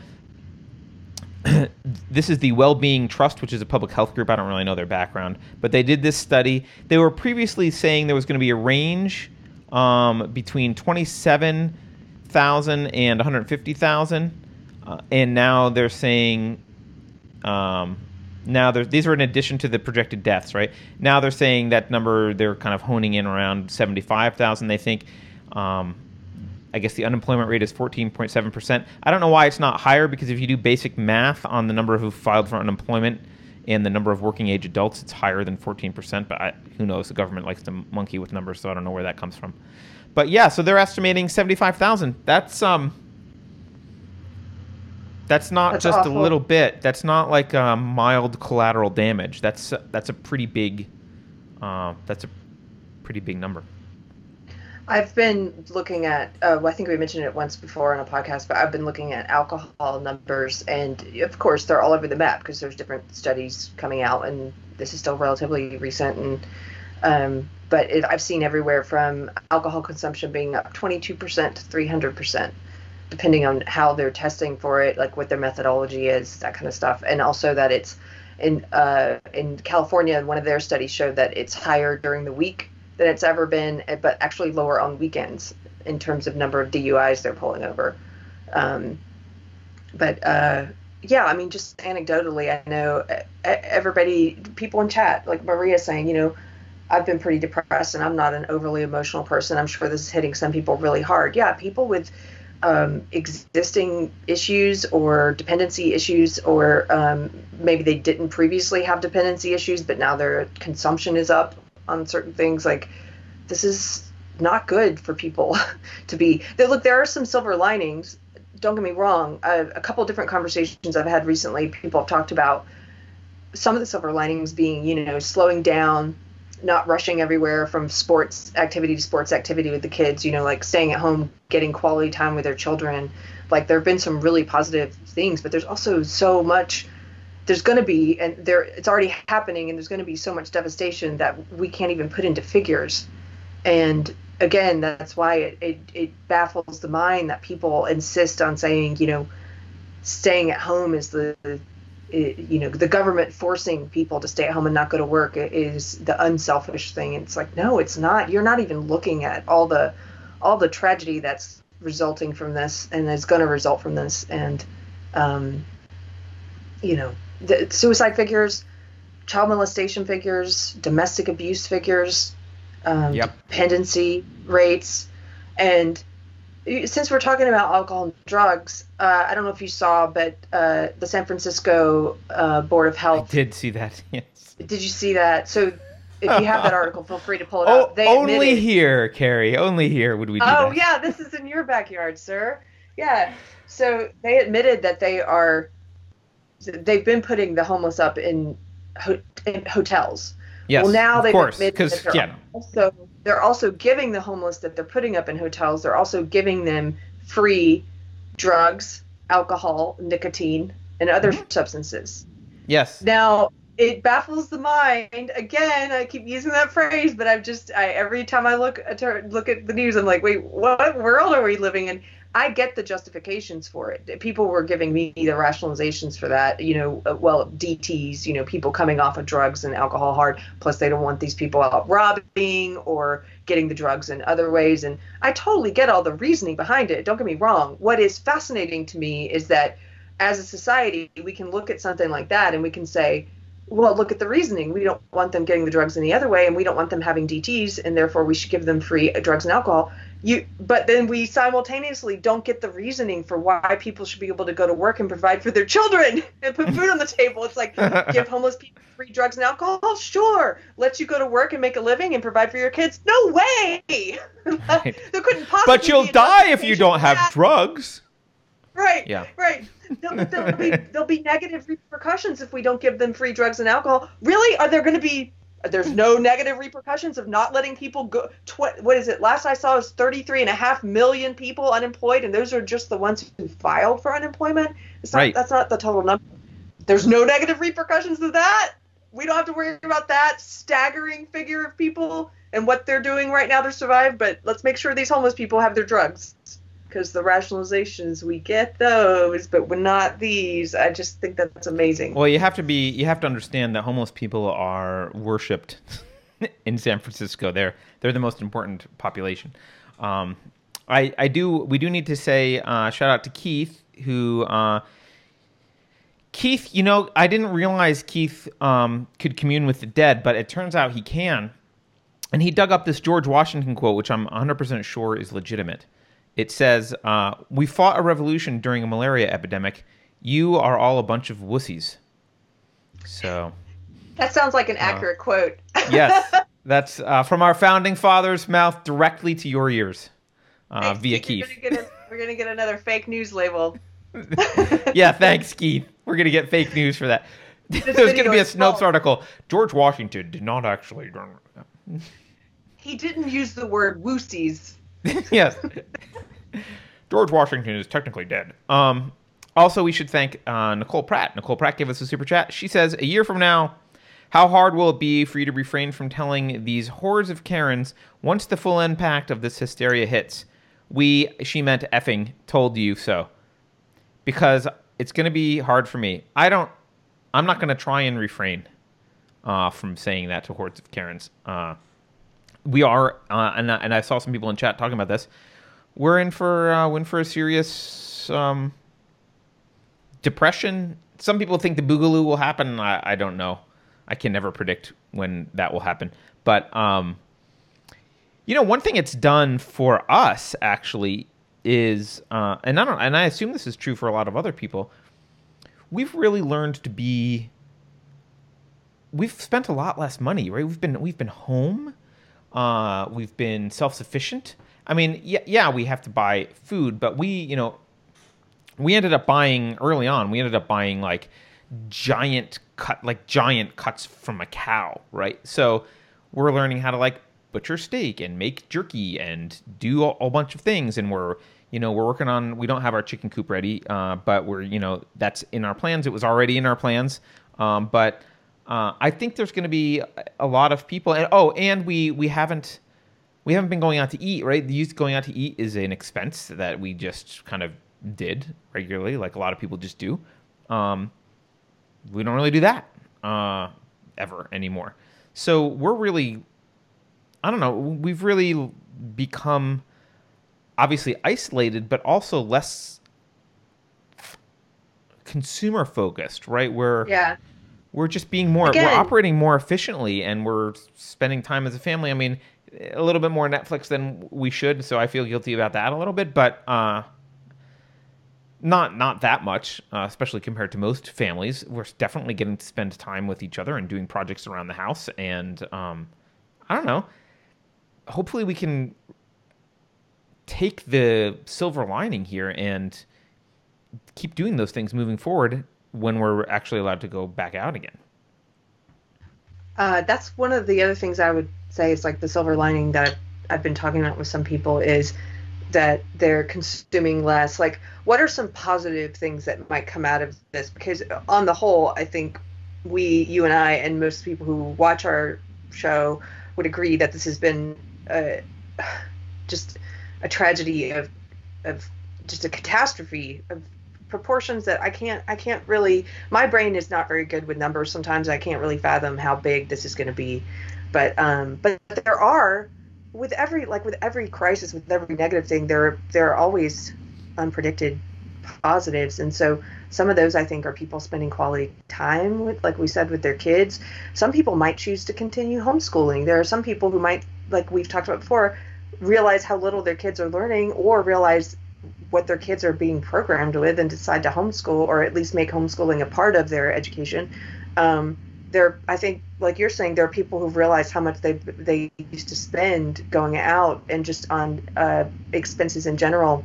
this is the Wellbeing Trust, which is a public health group. I don't really know their background, but they did this study. They were previously saying there was going to be a range um, between 27,000 and 150,000, uh, and now they're saying um, now these are in addition to the projected deaths, right? Now they're saying that number they're kind of honing in around 75,000. They think. Um, I guess the unemployment rate is 14.7%. I don't know why it's not higher because if you do basic math on the number of who filed for unemployment and the number of working age adults, it's higher than 14%. But I, who knows? The government likes to monkey with numbers, so I don't know where that comes from. But yeah, so they're estimating 75,000. That's um that's not That's just awful. a little bit. That's not like uh, mild collateral damage. That's that's a pretty big uh, that's a pretty big number. I've been looking at. Uh, well, I think we mentioned it once before on a podcast, but I've been looking at alcohol numbers, and of course they're all over the map because there's different studies coming out, and this is still relatively recent. And um, but it, I've seen everywhere from alcohol consumption being up 22% to 300%, depending on how they're testing for it, like what their methodology is, that kind of stuff, and also that it's in uh, in California. One of their studies showed that it's higher during the week than it's ever been, eh, but actually lower on weekends in terms of number of DUIs they're pulling over. Um, but uh, yeah, I mean, just anecdotally, I know eh, eh, everybody, people in chat, like Maria saying, you know, I've been pretty depressed and I'm not an overly emotional person. I'm sure this is hitting some people really hard. Yeah, people with um, existing issues or dependency issues, or um, maybe they didn't previously have dependency issues, but now their consumption is up on certain things. Like, this is not good for people to be. There, look, there are some silver linings. Don't get me wrong. Uh, a couple different conversations I've had recently, people have talked about some of the silver linings being, you know, slowing down, not rushing everywhere from sports activity to sports activity with the kids, you know, like staying at home, getting quality time with their children. Like there have been some really positive things, but there's also so much there's going to be and there it's already happening and there's going to be so much devastation that we can't even put into figures. And again, that's why it, it, it baffles the mind that people insist on saying, you know, staying at home is the it, you know the government forcing people to stay at home and not go to work is the unselfish thing. It's like no, it's not. You're not even looking at all the all the tragedy that's resulting from this and is going to result from this and um, you know the suicide figures child molestation figures domestic abuse figures um, Yep. dependency rates and since we're talking about alcohol and drugs uh, i don't know if you saw but uh, the san francisco uh, board of Health I did see that. Yes. did you see that so if you have that article feel free to pull it Oh, up they only admitted- here, Keri. Only here would we do Oh that. yeah, this is in your backyard, sir. Yeah. So they admitted that they are they've been putting the homeless up in, ho- in hotels. Yes. well, now of they've course, admitted because that they're yeah, also they're also giving the homeless that they're putting up in hotels. They're also giving them free drugs, alcohol, nicotine, and other Mm-hmm. substances. yes. Now it baffles the mind. Again, I keep using that phrase, but I've just I, every time I look at look at the news, I'm like, wait, what world are we living in? I get the justifications for it. People were giving me the rationalizations for that. You know, uh, well, DTS. You know, people coming off of drugs and alcohol hard. Plus, they don't want these people out robbing or getting the drugs in other ways. And I totally get all the reasoning behind it. Don't get me wrong. What is fascinating to me is that as a society, we can look at something like that and we can say, well, look at the reasoning. We don't want them getting the drugs any other way, and we don't want them having DTs, and therefore we should give them free drugs and alcohol. You, but then we simultaneously don't get the reasoning for why people should be able to go to work and provide for their children and put food on the table. It's like give homeless people free drugs and alcohol. Sure, let you go to work and make a living and provide for your kids. No way. There couldn't possibly. But you'll die if you don't have drugs. Right. Yeah. Right. There'll, there'll be there'll be negative repercussions if we don't give them free drugs and alcohol. Really? Are there going to be? There's no negative repercussions of not letting people go. Tw- what is it? Last I saw was 33 and a half million people unemployed, and those are just the ones who filed for unemployment. It's not, Right. That's not the total number. There's no negative repercussions of that. We don't have to worry about that staggering figure of people and what they're doing right now to survive. But let's make sure these homeless people have their drugs because the rationalizations we get those, but we're not these. I just think that's amazing. Well, you have to be. You have to understand that homeless people are worshipped in San Francisco. They're they're the most important population. Um, I I do. We do need to say uh, shout out to Keith who. Uh, Keith, you know, I didn't realize Keith um, could commune with the dead, but it turns out he can. And he dug up this George Washington quote, which I'm 100% sure is legitimate. It says, uh, We fought a revolution during a malaria epidemic. You are all a bunch of wussies. So, That sounds like an accurate quote. yes, that's uh, from our founding father's mouth directly to your ears uh, via Keith. Keith. We're gonna, get a, we're gonna get another fake news label. yeah, thanks, Keith. We're gonna get fake news for that. There's gonna be a Snopes article. George Washington did not actually. He didn't use the word woosies. yes. George Washington is technically dead. Um, also, we should thank uh, Nicole Pratt. Nicole Pratt gave us a super chat. She says, "A year from now, how hard will it be for you to refrain from telling these hordes of Karens once the full impact of this hysteria hits? We, she meant effing, told you so. Because it's going to be hard for me. I don't. I'm not going to try and refrain uh, from saying that to hordes of Karens. Uh, we are, uh, and, and I saw some people in chat talking about this. We're in for uh, we're in for a serious um, depression. Some people think the boogaloo will happen. I, I don't know. I can never predict when that will happen. But um, you know, one thing it's done for us actually is, uh, and I don't, and I assume this is true for a lot of other people. We've really learned to be. We've spent a lot less money, right? We've been we've been home. Uh, we've been self sufficient. I mean, yeah, yeah, we have to buy food, but we, you know, we ended up buying early on. We ended up buying like giant cut, like giant cuts from a cow, right? So we're learning how to like butcher steak and make jerky and do a, a bunch of things. And we're, you know, we're working on. We don't have our chicken coop ready, uh, but we're, you know, that's in our plans. It was already in our plans, um, but uh, I think there's going to be a lot of people. And oh, and we we haven't we haven't been going out to eat, right? The use going out to eat is an expense that we just kind of did regularly, like a lot of people just do. Um, we don't really do that uh, ever anymore. So we're really, I don't know, we've really become obviously isolated, but also less consumer focused, right? We're Yeah. We're just being more Again- we're operating more efficiently and we're spending time as a family. I mean, a little bit more Netflix than we should, so I feel guilty about that a little bit, but uh not not that much, uh, especially compared to most families. We're definitely getting to spend time with each other and doing projects around the house and um I don't know. Hopefully we can take the silver lining here and keep doing those things moving forward when we're actually allowed to go back out again. Uh, that's one of the other things I would say is like the silver lining that I've, I've been talking about with some people is that they're consuming less. Like, what are some positive things that might come out of this? Because on the whole, I think we, you and I, and most people who watch our show would agree that this has been uh, just a tragedy of, of just a catastrophe of proportions that I can't I can't really my brain is not very good with numbers. Sometimes I can't really fathom how big this is going to be. But um but there are with every like with every crisis with every negative thing there there are always unpredicted positives. And so some of those I think are people spending quality time with like we said with their kids. Some people might choose to continue homeschooling. There are some people who might like we've talked about before realize how little their kids are learning or realize what their kids are being programmed with and decide to homeschool or at least make homeschooling a part of their education. Um, there, I think, like you're saying, there are people who've realized how much they they used to spend going out and just on uh, expenses in general,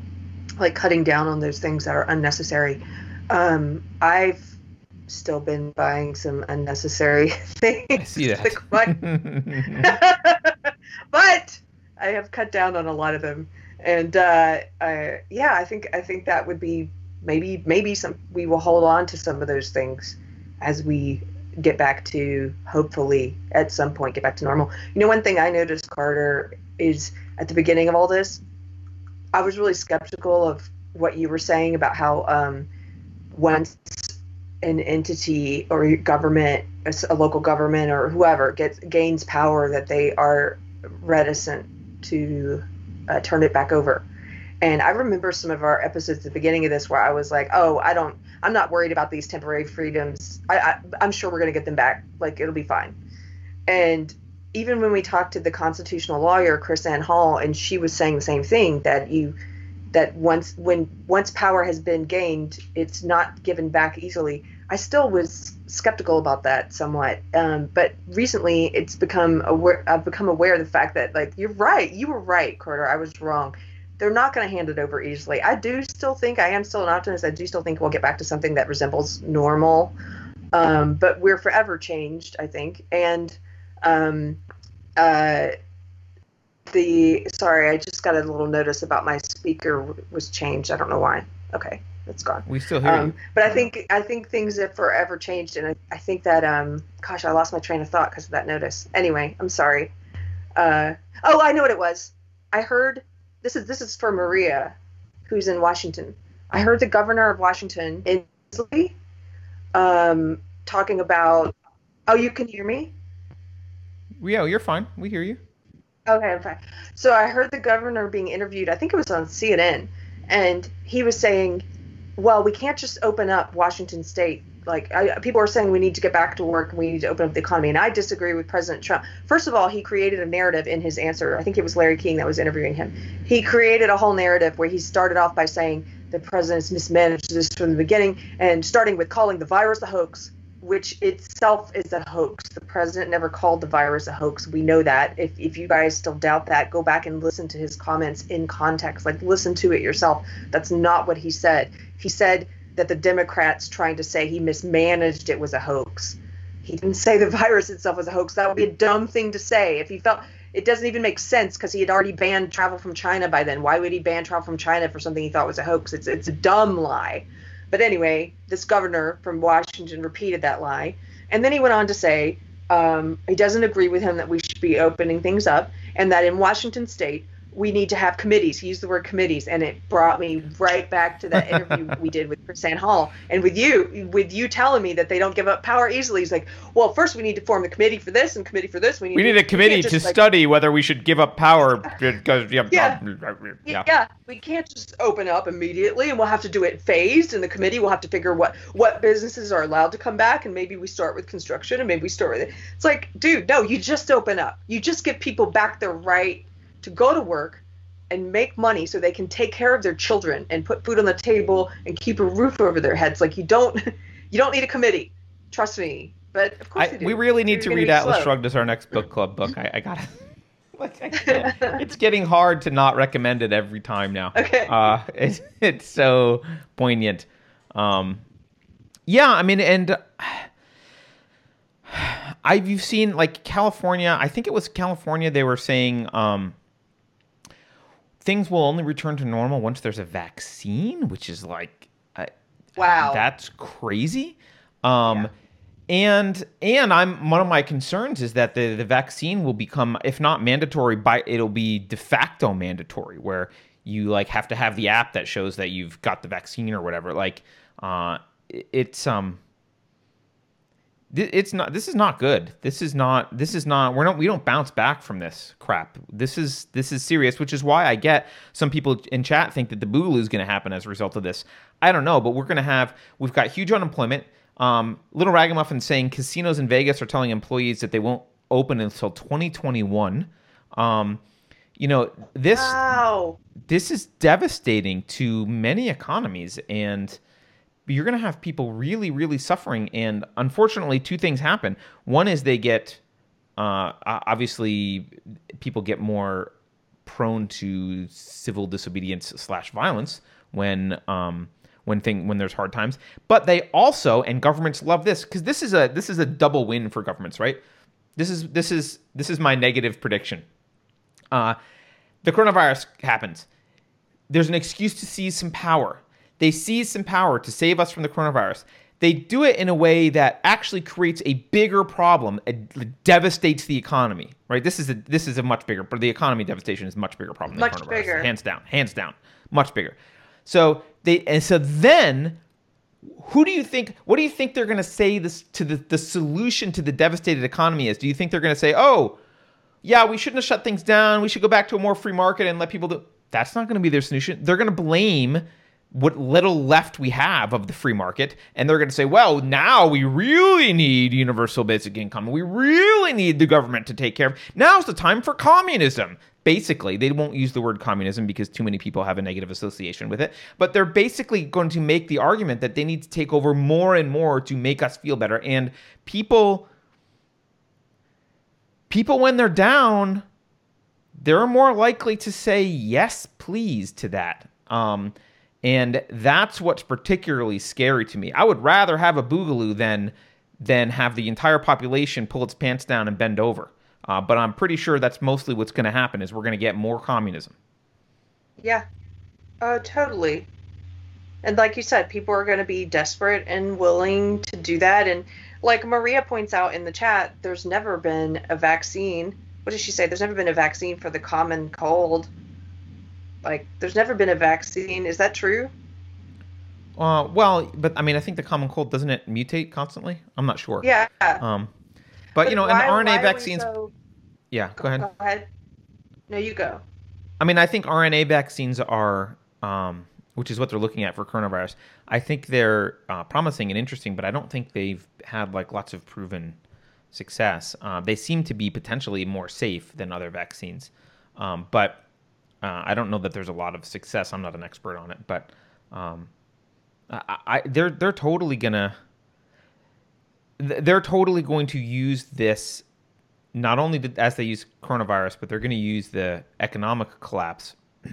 like cutting down on those things that are unnecessary. Um, I've still been buying some unnecessary things. I see that. but I have cut down on a lot of them, and uh, uh, yeah, I think I think that would be maybe maybe some we will hold on to some of those things as we get back to hopefully at some point get back to normal. You know, one thing I noticed, Carter, is at the beginning of all this, I was really skeptical of what you were saying about how um, once an entity or government, a local government or whoever gets gains power, that they are reticent to uh, turn it back over. And I remember some of our episodes at the beginning of this where I was like, "Oh, I don't, I'm not worried about these temporary freedoms. I, I I'm sure we're going to get them back. Like it'll be fine." And even when we talked to the constitutional lawyer KrisAnne Hall, and she was saying the same thing that you that once when once power has been gained, it's not given back easily. I still was skeptical about that somewhat, um, but recently it's become aware. I've become aware of the fact that like you're right, you were right, Carter. I was wrong. They're not going to hand it over easily. I do still think I am still an optimist. I do still think we'll get back to something that resembles normal, um, but we're forever changed. I think, and um, uh, the sorry, I just got a little notice about my speaker was changed. I don't know why. Okay, it's gone. we still hear Um, you. but I think I think things have forever changed, and I, I think that um, gosh, I lost my train of thought because of that notice. Anyway, I'm sorry. Uh, oh, I know what it was. I heard this is this is for Maria, who's in Washington. I heard the governor of Washington, Inslee, um, talking about. Oh, you can hear me. Yeah, you're fine. We hear you. Okay, I'm fine. So I heard the governor being interviewed. I think it was on CNN, and he was saying, "Well, we can't just open up Washington State. Like I, people are saying, we need to get back to work. and We need to open up the economy." And I disagree with President Trump. First of all, he created a narrative in his answer. I think it was Larry King that was interviewing him. He created a whole narrative where he started off by saying the president's mismanaged this from the beginning, and starting with calling the virus a hoax which itself is a hoax. The president never called the virus a hoax. We know that. If, if you guys still doubt that, go back and listen to his comments in context. Like, listen to it yourself. That's not what he said. He said that the Democrats trying to say he mismanaged it was a hoax. He didn't say the virus itself was a hoax. That would be a dumb thing to say. If he felt it doesn't even make sense because he had already banned travel from China by then. Why would he ban travel from China for something he thought was a hoax? It's it's a dumb lie. But anyway, this governor from Washington repeated that lie. And then he went on to say um, he doesn't agree with him that we should be opening things up and that in Washington state, we need to have committees. He used the word committees, and it brought me right back to that interview we did with Chris Hall, and with you, with you telling me that they don't give up power easily. He's like, well, first we need to form the committee for this and committee for this. We need, We need a committee to like, study whether we should give up power because yeah, Yeah. Uh, yeah. Yeah. we can't just open up immediately, and we'll have to do it phased. And the committee will have to figure what what businesses are allowed to come back, and maybe we start with construction, and maybe we start with it. It's like, dude, no, you just open up. You just give people back their right to go to work and make money so they can take care of their children and put food on the table and keep a roof over their heads. Like you don't you don't need a committee. Trust me. But of course I, do. we really need You're to read Atlas slow. Shrugged as our next book club book. I, I gotta. Like, I it's getting hard to not recommend it every time now. Okay. Uh, it's it's so poignant. Um, yeah, I mean, and I've you've seen like California. I think it was California. They were saying um, things will only return to normal once there's a vaccine, which is like. I, Wow. that's crazy. Um, Yeah. and and I'm one of my concerns is that the the vaccine will become, if not mandatory, by it'll be de facto mandatory, where you like have to have the app that shows that you've got the vaccine or whatever. Like, uh, it- it's um. It's not. This is not good. This is not. This is not. We're not. We don't bounce back from this crap. This is. This is serious. Which is why I get some people in chat think that the boogaloo is going to happen as a result of this. I don't know, but we're going to have. We've got huge unemployment. Um, Little Ragamuffin saying casinos in Vegas are telling employees that they won't open until 2021. Um, you know this Wow. this is devastating to many economies and you're going to have people really really suffering and unfortunately two things happen one is they get uh, obviously people get more prone to civil disobedience slash violence when um, when thing when there's hard times but they also and governments love this because this is a this is a double win for governments right this is this is this is my negative prediction uh, the coronavirus happens. There's an excuse to seize some power. They seize some power to save us from the coronavirus. They do it in a way that actually creates a bigger problem. It devastates the economy. Right? This is a this is a much bigger. But the economy devastation is a much bigger problem than Much bigger. Hands down. Hands down. Much bigger. So they and so then who do you think what do you think they're going to say this to the, the solution to the devastated economy is do you think they're going to say oh yeah we shouldn't have shut things down we should go back to a more free market and let people do that's not going to be their solution they're going to blame what little left we have of the free market and they're going to say well now we really need universal basic income. We really need the government to take care of now's the time for communism. Basically they won't use the word communism because too many people have a negative association with it but they're basically going to make the argument that they need to take over more and more to make us feel better. And people people when they're down they're more likely to say yes please to that. Um, and that's what's particularly scary to me i would rather have a boogaloo than than have the entire population pull its pants down and bend over uh, but i'm pretty sure that's mostly what's going to happen is we're going to get more communism Yeah. Oh, totally. And like you said, people are going to be desperate and willing to do that. And like Maria points out in the chat, there's never been a vaccine. What did she say? There's never been a vaccine for the common cold. Like, there's never been a vaccine. Is that true? uh, well but i mean i think the common cold doesn't it mutate constantly i'm not sure Yeah. um, but, you know and the rna vaccines so- yeah go ahead Go ahead. No, you go. I mean, I think RNA vaccines are, um, which is what they're looking at for coronavirus. I think they're uh, promising and interesting, but I don't think they've had like lots of proven success. Uh, they seem to be potentially more safe than other vaccines, um, but uh, I don't know that there's a lot of success. I'm not an expert on it, but um, I, I, they're they're totally gonna they're totally going to use this not only did, as they use coronavirus, but they're going to use the economic collapse,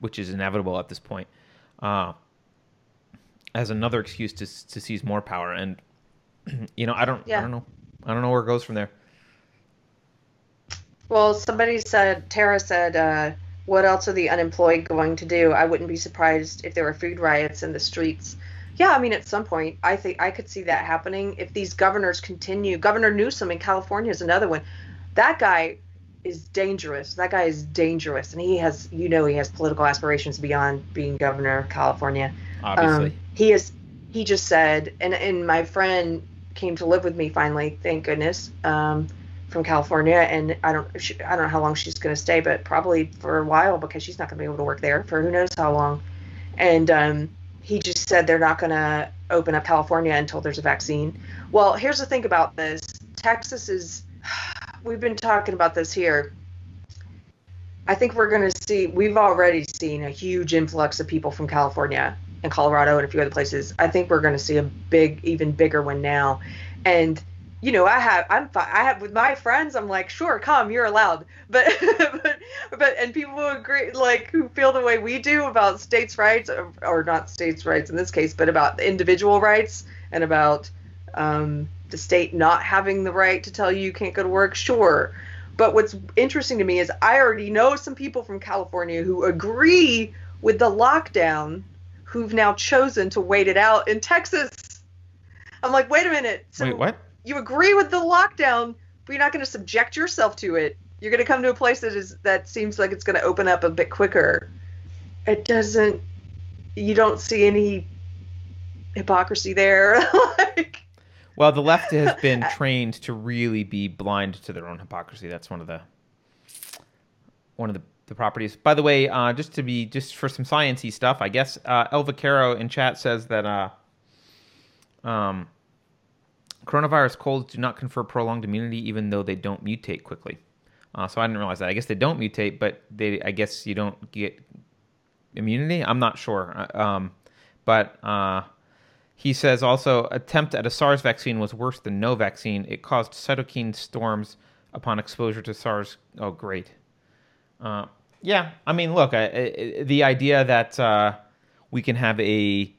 which is inevitable at this point, uh, as another excuse to to seize more power. And you know, I don't, I don't know, I don't know where it goes from there. Well, somebody said, Tara said, uh, what else are the unemployed going to do? I wouldn't be surprised if there were food riots in the streets. Yeah, I mean, at some point, I think I could see that happening if these governors continue. Governor Newsom in California is another one. That guy is dangerous. That guy is dangerous, and he has, you know, he has political aspirations beyond being governor of California. Obviously. Um, he is. He just said, and and my friend came to live with me finally. Thank goodness. Um, from California, and I don't she, I don't know how long she's going to stay, but probably for a while because she's not going to be able to work there for who knows how long. And um, he just said they're not going to open up California until there's a vaccine. Well, here's the thing about this: Texas is. We've been talking about this here. I think we're going to see. We've already seen a huge influx of people from California and Colorado and a few other places. I think we're going to see a big, even bigger one now, and you know, I have, I'm, fi- I have with my friends. I'm like, sure, come, you're allowed. But, but, but, and people agree, like, who feel the way we do about states' rights, or, or not states' rights in this case, but about individual rights and about um, the state not having the right to tell you you can't go to work. Sure. But what's interesting to me is I already know some people from California who agree with the lockdown, who've now chosen to wait it out in Texas. I'm like, wait a minute. So Wait, what? You agree with the lockdown, but you're not going to subject yourself to it. You're going to come to a place that is that seems like it's going to open up a bit quicker. It doesn't. You don't see any hypocrisy there. like, Well, the left has been trained to really be blind to their own hypocrisy. That's one of the one of the, the properties. By the way, uh, just to be just for some sciencey stuff, I guess uh, Elva Caro in chat says that uh, um, coronavirus colds do not confer prolonged immunity, even though they don't mutate quickly. Uh, so I didn't realize that. I guess they don't mutate, but they I guess you don't get immunity. I'm not sure. Uh, Um, but uh, he says also attempt at a SARS vaccine was worse than no vaccine. It caused cytokine storms upon exposure to SARS. Oh, great. Uh, yeah, I mean, look, I, I, the idea that uh, we can have a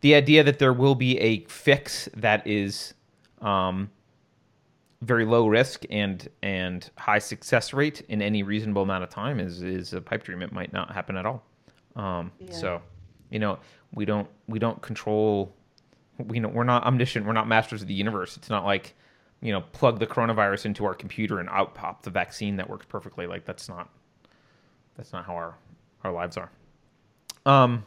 the idea that there will be a fix that is um, very low risk and and high success rate in any reasonable amount of time is is a pipe dream. It might not happen at all. Um, Yeah. So, you know, we don't we don't control. We know we're not omniscient. We're not masters of the universe. It's not like you know plug the coronavirus into our computer and out pop the vaccine that works perfectly. Like that's not that's not how our our lives are. Um.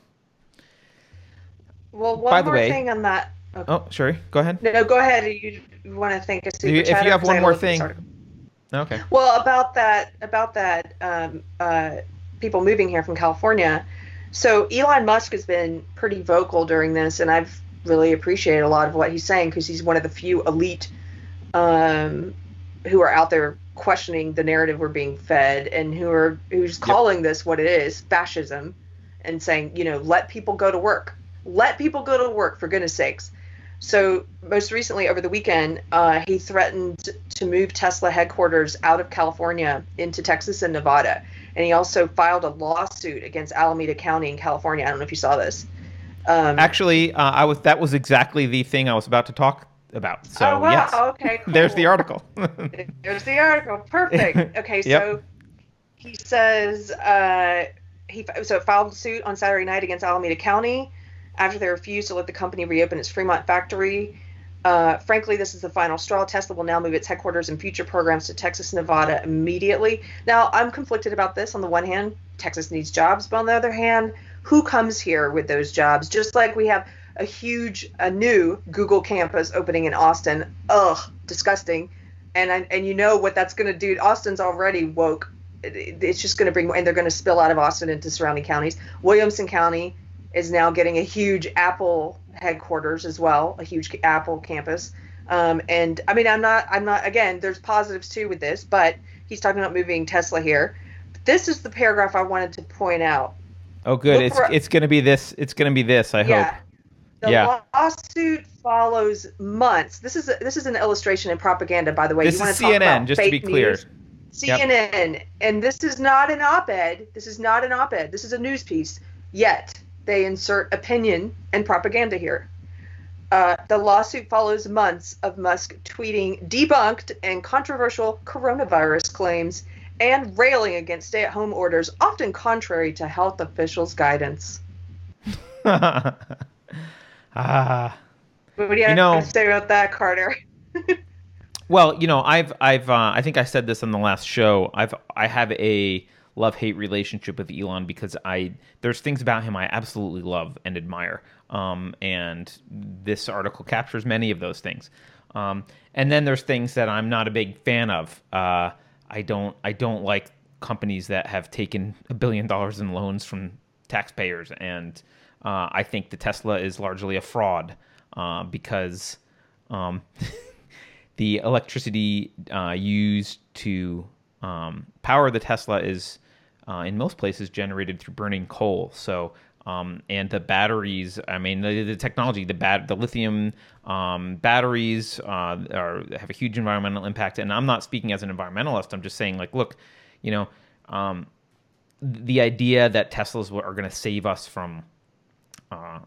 Well, one By the more way- thing on that. Okay. Oh, Sherry, go ahead. No, go ahead. You, want to think a super You- if you have one more thing. Okay. Well, about that, about that, um, uh, people moving here from California. So Elon Musk has been pretty vocal during this, and I've really appreciated a lot of what he's saying because he's one of the few elite um, who are out there questioning the narrative we're being fed, and who are who's calling this what it is, fascism, and saying, you know, let people go to work, let people go to work for goodness sakes. So most recently, over the weekend, uh, he threatened to move Tesla headquarters out of California into Texas and Nevada, and he also filed a lawsuit against Alameda County in California. I don't know if you saw this. Um, Actually, uh, I was that was exactly the thing I was about to talk about. So oh wow, yes, okay, there's the article. There's the article. Perfect. Okay, Yep. so he says uh, he so filed suit on Saturday night against Alameda County after they refused to let the company reopen its Fremont factory. Uh, frankly, this is the final straw. Tesla will now move its headquarters and future programs to Texas, Nevada immediately. Now, I'm conflicted about this. On the one hand, Texas needs jobs, but on the other hand, who comes here with those jobs? Just like we have a huge, a new Google campus opening in Austin. Ugh, disgusting. And I, and you know what that's going to do. Austin's already woke. It- it- It's just going to bring, and they're going to spill out of Austin into surrounding counties. Williamson County is now getting a huge Apple headquarters as well, a huge Apple campus. Um, and I mean, I'm not, I'm not. Again, there's positives too with this, but he's talking about moving Tesla here. This is the paragraph I wanted to point out. oh, good. Look It's for- it's gonna be this. It's gonna be this. I yeah. hope. The Yeah. lawsuit follows months. This is a, this is an illustration and propaganda, by the way. This you is CNN, just to be clear. news? CNN, and this is not an op-ed. This is not an op-ed. This is a news piece. Yet they insert opinion and propaganda here. Uh, the lawsuit follows months of Musk tweeting debunked and controversial coronavirus claims and railing against stay-at-home orders, often contrary to health officials' guidance. ah. What do you, You know- have to say about that, Carter? Well, you know, I've I've uh, I think I said this on the last show. I've I have a love hate relationship with Elon because I there's things about him I absolutely love and admire. Um, and this article captures many of those things. Um, and then there's things that I'm not a big fan of. Uh, I don't I don't like companies that have taken a billion dollars in loans from taxpayers, and uh, I think the Tesla is largely a fraud uh, because um, the electricity uh, used to um, power of the Tesla is uh, in most places generated through burning coal. So um, and the batteries, I mean, the, the technology, the bat, the lithium um, batteries uh, are have a huge environmental impact. And I'm not speaking as an environmentalist. I'm just saying, like, look, you know, um, the idea that Teslas are going to save us from uh,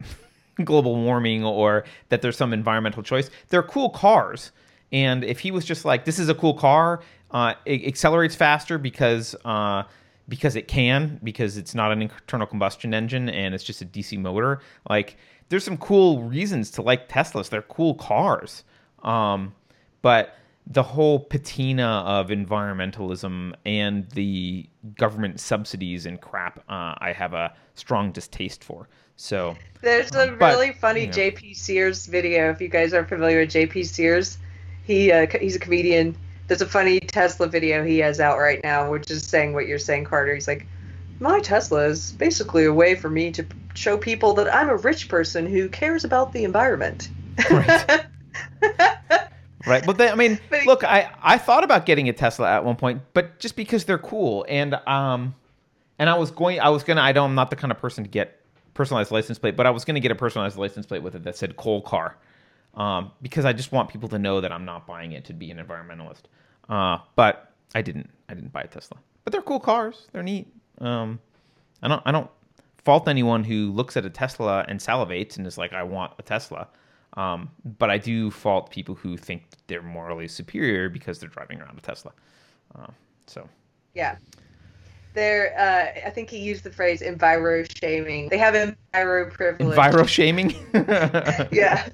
global warming or that there's some environmental choice. They're cool cars. And if he was just like, this is a cool car, uh, it accelerates faster because uh, because it can because it's not an internal combustion engine and it's just a DC motor. Like there's some cool reasons to like Teslas. They're cool cars. Um, but the whole patina of environmentalism and the government subsidies and crap, uh, I have a strong distaste for. So there's a um, but, really funny you know. JP Sears video. If you guys are familiar with JP Sears, he uh, he's a comedian there's a funny Tesla video he has out right now, which is saying what you're saying, Carter. He's like, my Tesla is basically a way for me to show people that I'm a rich person who cares about the environment. Right. right. But they, I mean, But- look, I, I thought about getting a Tesla at one point, but just because they're cool and um and I was going I was gonna I don't I'm not the kind of person to get personalized license plate, but I was gonna get a personalized license plate with it that said coal car. Um, because I just want people to know that I'm not buying it to be an environmentalist. Uh, but I didn't I didn't buy a Tesla. But they're cool cars. They're neat. Um, I don't I don't fault anyone who looks at a Tesla and salivates and is like, I want a Tesla. Um, but I do fault people who think they're morally superior because they're driving around a Tesla. Uh, so yeah. They're, uh, I think he used the phrase enviro shaming. They have enviro privilege. enviro shaming. Yeah.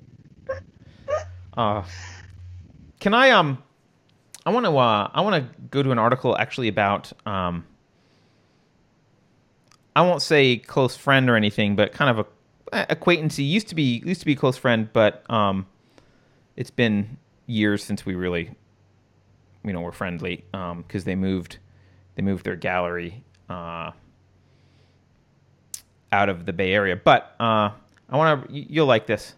Uh, can I um I want to uh I want to go to an article actually about um I won't say close friend or anything, but kind of a acquaintance. He used to be used to be a close friend, but um it's been years since we really you know were friendly um because they moved they moved their gallery uh out of the Bay Area. But uh I want to you'll like this.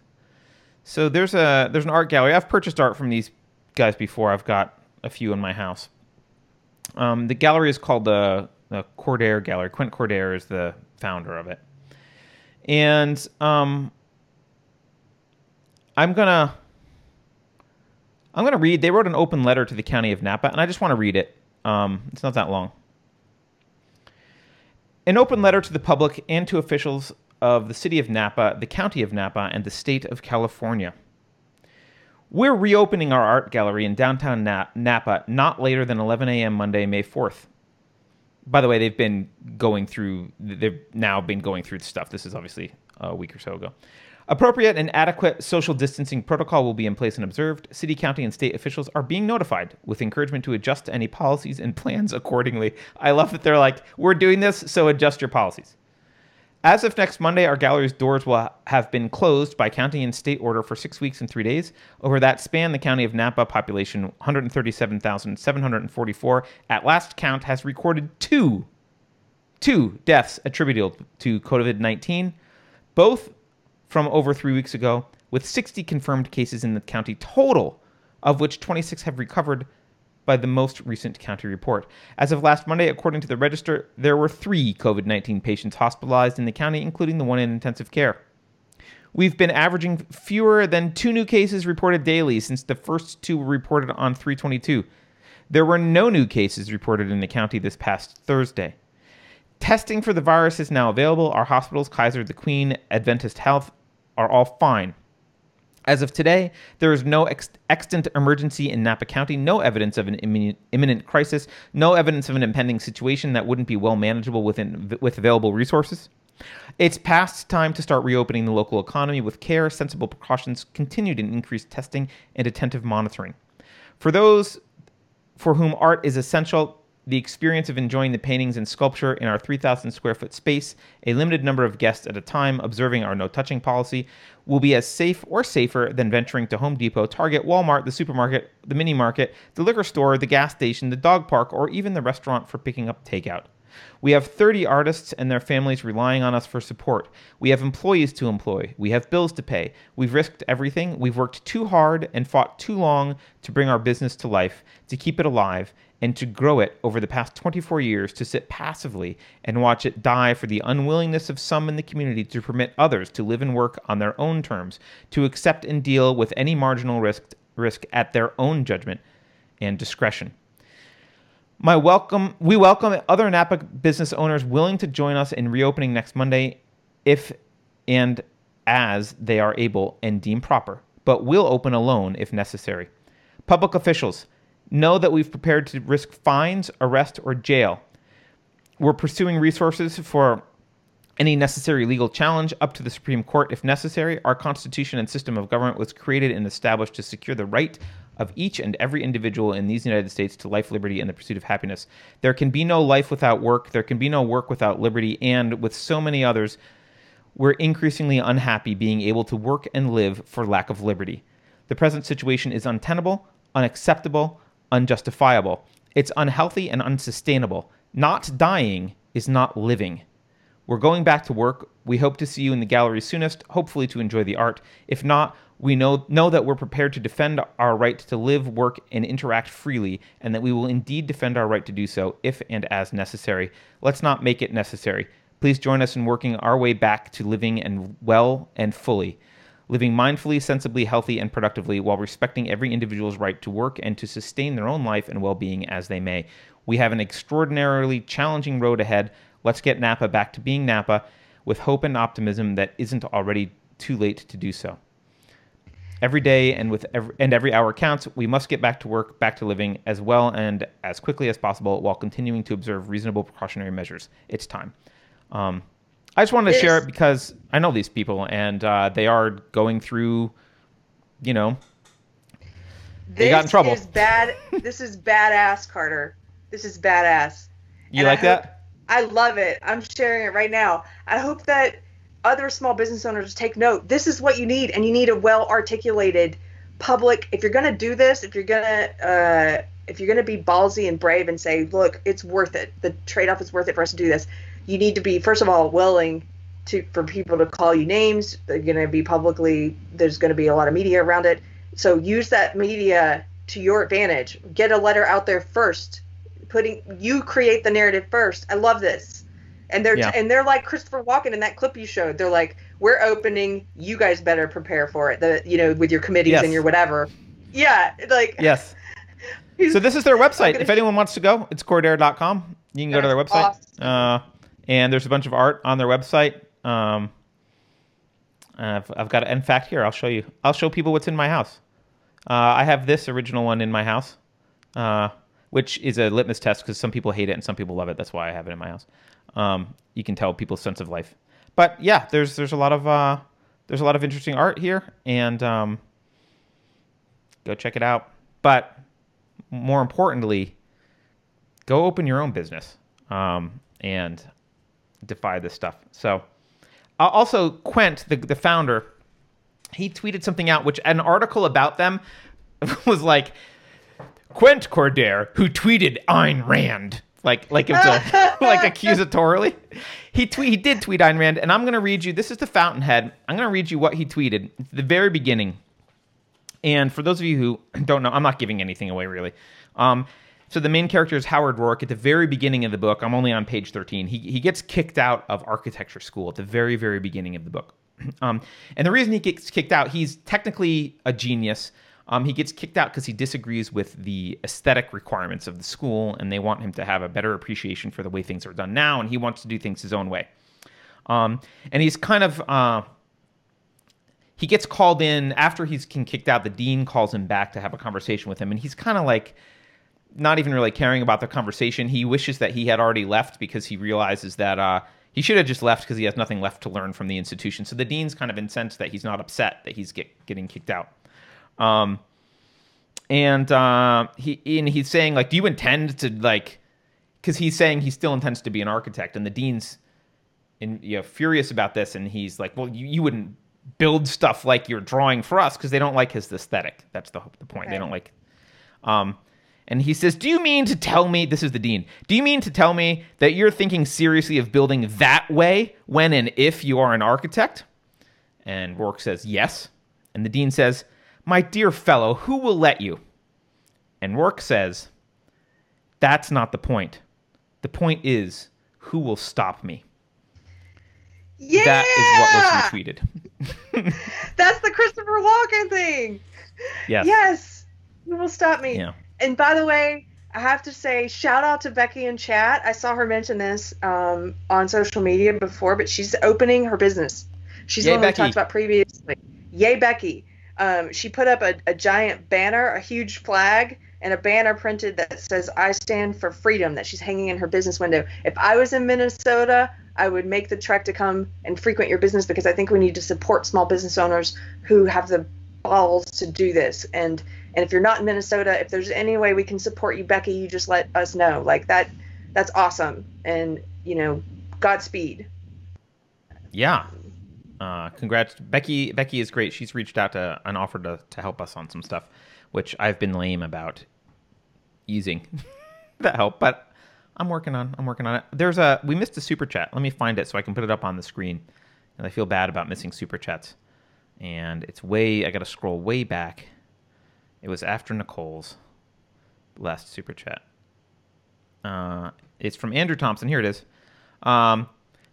So there's a there's an art gallery. I've purchased art from these guys before. I've got a few in my house. Um, the gallery is called the the Cordair Gallery. Quent Cordair is the founder of it, and um, I'm gonna I'm gonna read. They wrote an open letter to the county of Napa, and I just want to read it. Um, it's not that long. An open letter to the public and to officials of the city of Napa, the county of Napa, and the state of California. We're reopening our art gallery in downtown Napa not later than 11 a.m. Monday, May 4th. By the way, they've been going through, they've now been going through stuff. This is obviously a week or so ago. Appropriate and adequate social distancing protocol will be in place and observed. City, county, and state officials are being notified with encouragement to adjust any policies and plans accordingly. I love that they're like, we're doing this, so adjust your policies. As of next Monday, our gallery's doors will have been closed by county and state order for six weeks and three days. Over that span, the county of Napa, population 137,744, at last count has recorded two, two deaths attributable to COVID 19, both from over three weeks ago, with 60 confirmed cases in the county total, of which 26 have recovered by the most recent county report. As of last Monday, according to the register, there were three COVID 19 patients hospitalized in the county, including the one in intensive care. We've been averaging fewer than two new cases reported daily since the first two were reported on 322. There were no new cases reported in the county this past Thursday. Testing for the virus is now available. Our hospitals, Kaiser, the Queen, Adventist Health, are all fine. As of today, there is no ex- extant emergency in Napa County, no evidence of an imminent, imminent crisis, no evidence of an impending situation that wouldn't be well manageable within, with available resources. It's past time to start reopening the local economy with care, sensible precautions, continued and increased testing, and attentive monitoring. For those for whom art is essential, the experience of enjoying the paintings and sculpture in our 3,000 square foot space, a limited number of guests at a time, observing our no touching policy, will be as safe or safer than venturing to Home Depot, Target, Walmart, the supermarket, the mini market, the liquor store, the gas station, the dog park, or even the restaurant for picking up takeout. We have 30 artists and their families relying on us for support. We have employees to employ. We have bills to pay. We've risked everything. We've worked too hard and fought too long to bring our business to life, to keep it alive, and to grow it over the past 24 years to sit passively and watch it die for the unwillingness of some in the community to permit others to live and work on their own terms, to accept and deal with any marginal risk, risk at their own judgment and discretion. My welcome, we welcome other Napa business owners willing to join us in reopening next Monday if and as they are able and deem proper, but will open alone if necessary. Public officials, know that we've prepared to risk fines, arrest, or jail. We're pursuing resources for any necessary legal challenge up to the Supreme Court if necessary. Our Constitution and system of government was created and established to secure the right of each and every individual in these United States to life, liberty, and the pursuit of happiness. There can be no life without work. There can be no work without liberty. And with so many others, we're increasingly unhappy being able to work and live for lack of liberty. The present situation is untenable, unacceptable, unjustifiable. It's unhealthy and unsustainable. Not dying is not living. We're going back to work. We hope to see you in the gallery soonest, hopefully to enjoy the art. If not, we know, know that we're prepared to defend our right to live, work, and interact freely, and that we will indeed defend our right to do so if and as necessary. Let's not make it necessary. Please join us in working our way back to living and well and fully living mindfully, sensibly, healthy, and productively while respecting every individual's right to work and to sustain their own life and well being as they may. We have an extraordinarily challenging road ahead. Let's get Napa back to being Napa with hope and optimism that isn't already too late to do so. Every day and with every, and every hour counts. We must get back to work, back to living as well and as quickly as possible while continuing to observe reasonable precautionary measures. It's time. Um, I just wanted to share it because I know these people and uh, they are going through, you know, they got in trouble. This is bad. this is badass, Carter. This is badass. You And like I that? hope- I love it. I'm sharing it right now. I hope that other small business owners take note. This is what you need, and you need a well articulated public. If you're gonna do this, if you're gonna uh, if you're gonna be ballsy and brave and say, look, it's worth it. The trade off is worth it for us to do this. You need to be first of all willing to for people to call you names. They're gonna be publicly. There's gonna be a lot of media around it. So use that media to your advantage. Get a letter out there first. Putting you create the narrative first. I love this. And they're Yeah. and they're like Christopher Walken in that clip you showed. They're like, we're opening. You guys better prepare for it. The you know with your committees Yes. and your whatever. Yeah, like Yes. So this is their website. If anyone wants to go, it's cordair.com. You can go to their website. awesome. Uh, and there's a bunch of art on their website. Um, I've, I've got, in fact, here, I'll show you. I'll show people what's in my house. Uh, I have this original one in my house, uh, which is a litmus test because some people hate it and some people love it. That's why I have it in my house. Um, you can tell people's sense of life. But yeah, there's there's a lot of uh, there's a lot of interesting art here, and um, go check it out. But more importantly, go open your own business um, and defy this stuff. So, uh, also Quent, the the founder, he tweeted something out, which an article about them was like Quent Cordair, who tweeted Ayn Rand, like like it was a, like accusatorily. He tweet he did tweet Ayn Rand, and I'm gonna read you. This is the Fountainhead. I'm gonna read you what he tweeted. It's the very beginning. And for those of you who don't know, I'm not giving anything away really. Um, so the main character is Howard Roark. At the very beginning of the book, I'm only on page 13. He he gets kicked out of architecture school at the very very beginning of the book. Um, and the reason he gets kicked out, he's technically a genius. Um, he gets kicked out because he disagrees with the aesthetic requirements of the school, and they want him to have a better appreciation for the way things are done now, and he wants to do things his own way. Um, and he's kind of uh, he gets called in after he's kicked out. The dean calls him back to have a conversation with him, and he's kind of like not even really caring about the conversation. He wishes that he had already left because he realizes that uh, he should have just left because he has nothing left to learn from the institution. So the dean's kind of incensed that he's not upset that he's get, getting kicked out. Um, and uh, he and he's saying like, do you intend to like? Because he's saying he still intends to be an architect, and the dean's in you know furious about this, and he's like, well, you, you wouldn't build stuff like you're drawing for us because they don't like his aesthetic. That's the the point. They don't like. Um, and he says, "Do you mean to tell me this is the dean? Do you mean to tell me that you're thinking seriously of building that way when and if you are an architect?" And Roark says, "Yes." And the dean says, "My dear fellow, who will let you?" And Roark says, "That's not the point. The point is who will stop me." Yeah, That is what was retweeted. That's the Christopher Walken thing. Yes. Yes, you will stop me. Yeah. And by the way, I have to say, shout out to Becky in chat. I saw her mention this um, on social media before, but she's opening her business. She's Yay, the one we Becky. talked about previously. Yay, Becky. Um, she put up a, a giant banner, a huge flag, and a banner printed that says, I stand for freedom, that she's hanging in her business window. If I was in Minnesota, I would make the trek to come and frequent your business because I think we need to support small business owners who have the balls to do this. And and if you're not in Minnesota, if there's any way we can support you, Becky, you just let us know. Like that, that's awesome. And you know, Godspeed. Yeah. Uh, congrats, Becky. Becky is great. She's reached out to and offered to, to help us on some stuff, which I've been lame about using that help, but I'm working on. I'm working on it. There's a we missed a super chat. Let me find it so I can put it up on the screen. And I feel bad about missing super chats. And it's way. I got to scroll way back. It was after Nicole's last super chat. Uh, it's from Andrew Thompson. Here it is. Um,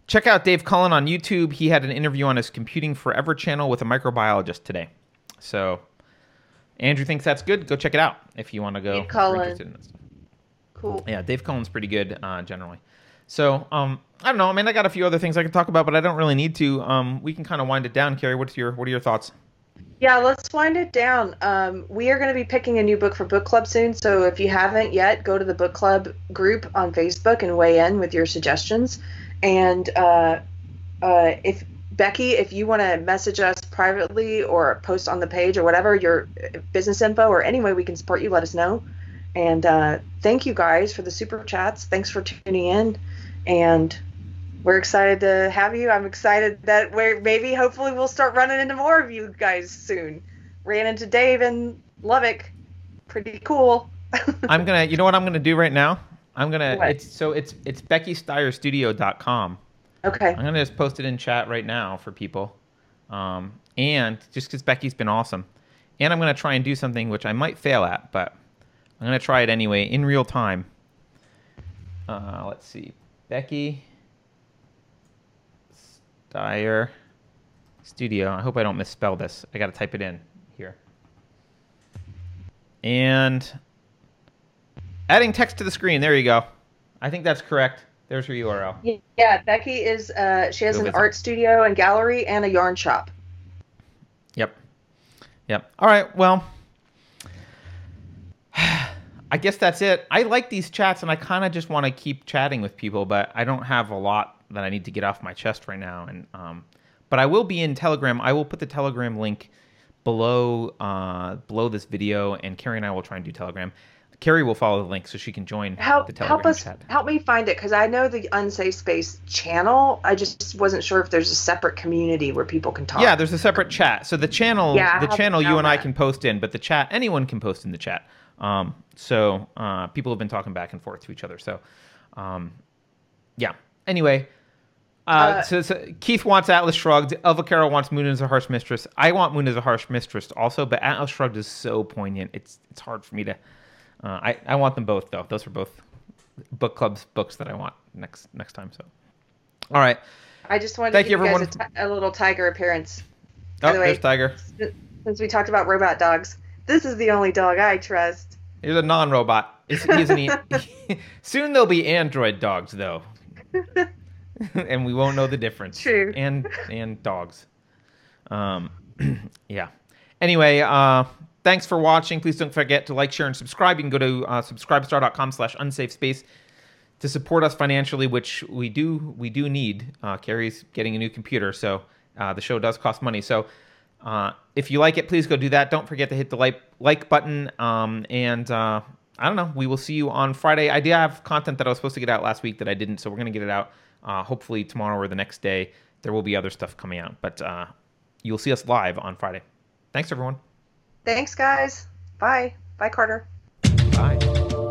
check out Dave Cullen on YouTube. He had an interview on his Computing Forever channel with a microbiologist today. So Andrew thinks that's good. Go check it out if you want to go. Dave Cullen. in. Cool. Yeah, Dave Cullen's pretty good uh, generally. So um, I don't know. I mean, I got a few other things I could talk about, but I don't really need to. Um, we can kind of wind it down. Keri, what's your what are your thoughts? Yeah, let's wind it down. Um, we are going to be picking a new book for book club soon, so if you haven't yet, go to the book club group on Facebook and weigh in with your suggestions. And uh, uh, if Becky, if you want to message us privately or post on the page or whatever your business info or any way we can support you, let us know. And uh, thank you guys for the super chats. Thanks for tuning in, and we're excited to have you. I'm excited that we're maybe hopefully we'll start running into more of you guys soon. Ran into Dave in Lubbock. Pretty cool. I'm gonna. You know what I'm gonna do right now? I'm gonna. What? It's so it's it's BeckyStyerStudio.com. okay. I'm gonna just post it in chat right now for people, um, and just because Becky's been awesome, and I'm gonna try and do something which I might fail at, but I'm gonna try it anyway in real time. Uh, let's see, Becky Styer Studio. I hope I don't misspell this. I gotta type it in here, and adding text to the screen. There you go. I think that's correct. There's her URL. Yeah, Becky is. Uh, she has Go an visit. art studio and gallery and a yarn shop. Yep. Yep. All right. Well, I guess that's it. I like these chats and I kind of just want to keep chatting with people, but I don't have a lot that I need to get off my chest right now. And, um, but I will be in Telegram. I will put the Telegram link below, uh, below this video and Keri and I will try and do Telegram. Keri will follow the link so she can join the Help Telegram help us chat. help me find it because I know the Unsafe Space channel. I just wasn't sure if there's a separate community where people can talk. Yeah, there's a separate chat. So the channel, Yeah, the channel you and I can post in, but the chat, anyone can post in the chat. Um, so uh, people have been talking back and forth to each other. So, um, yeah. Anyway, uh, Uh, so, so Keith wants Atlas Shrugged. Elva Carroll wants Moon is a harsh mistress. I want Moon is a harsh mistress also, but Atlas Shrugged is so poignant. It's it's hard for me to. Uh, I I want them both though. Those are both book clubs books that I want next next time. So, all right. I just wanted Thank to you, give you guys everyone. a, ti- a little tiger appearance. By Oh, the way- there's Tiger. Since we talked about robot dogs, this is the only dog I trust. He's a non-robot. He's, he's an Soon there'll be android dogs, though, and we won't know the difference. True. And and dogs. Um, yeah. Anyway, uh, thanks for watching. Please don't forget to like, share, and subscribe. You can go to uh, subscribestar.com/slash unsafe space to support us financially, which we do we do need. Uh, Keri's getting a new computer, so uh, the show does cost money. So Uh, if you like it, please go do that. Don't forget to hit the like like button. Um, and uh, I don't know. We will see you on Friday. I did have content that I was supposed to get out last week that I didn't, so we're gonna get it out. Uh, hopefully tomorrow or the next day. There will be other stuff coming out, but uh, you'll see us live on Friday. Thanks, everyone. Thanks, guys. Bye. Bye, Carter. Bye.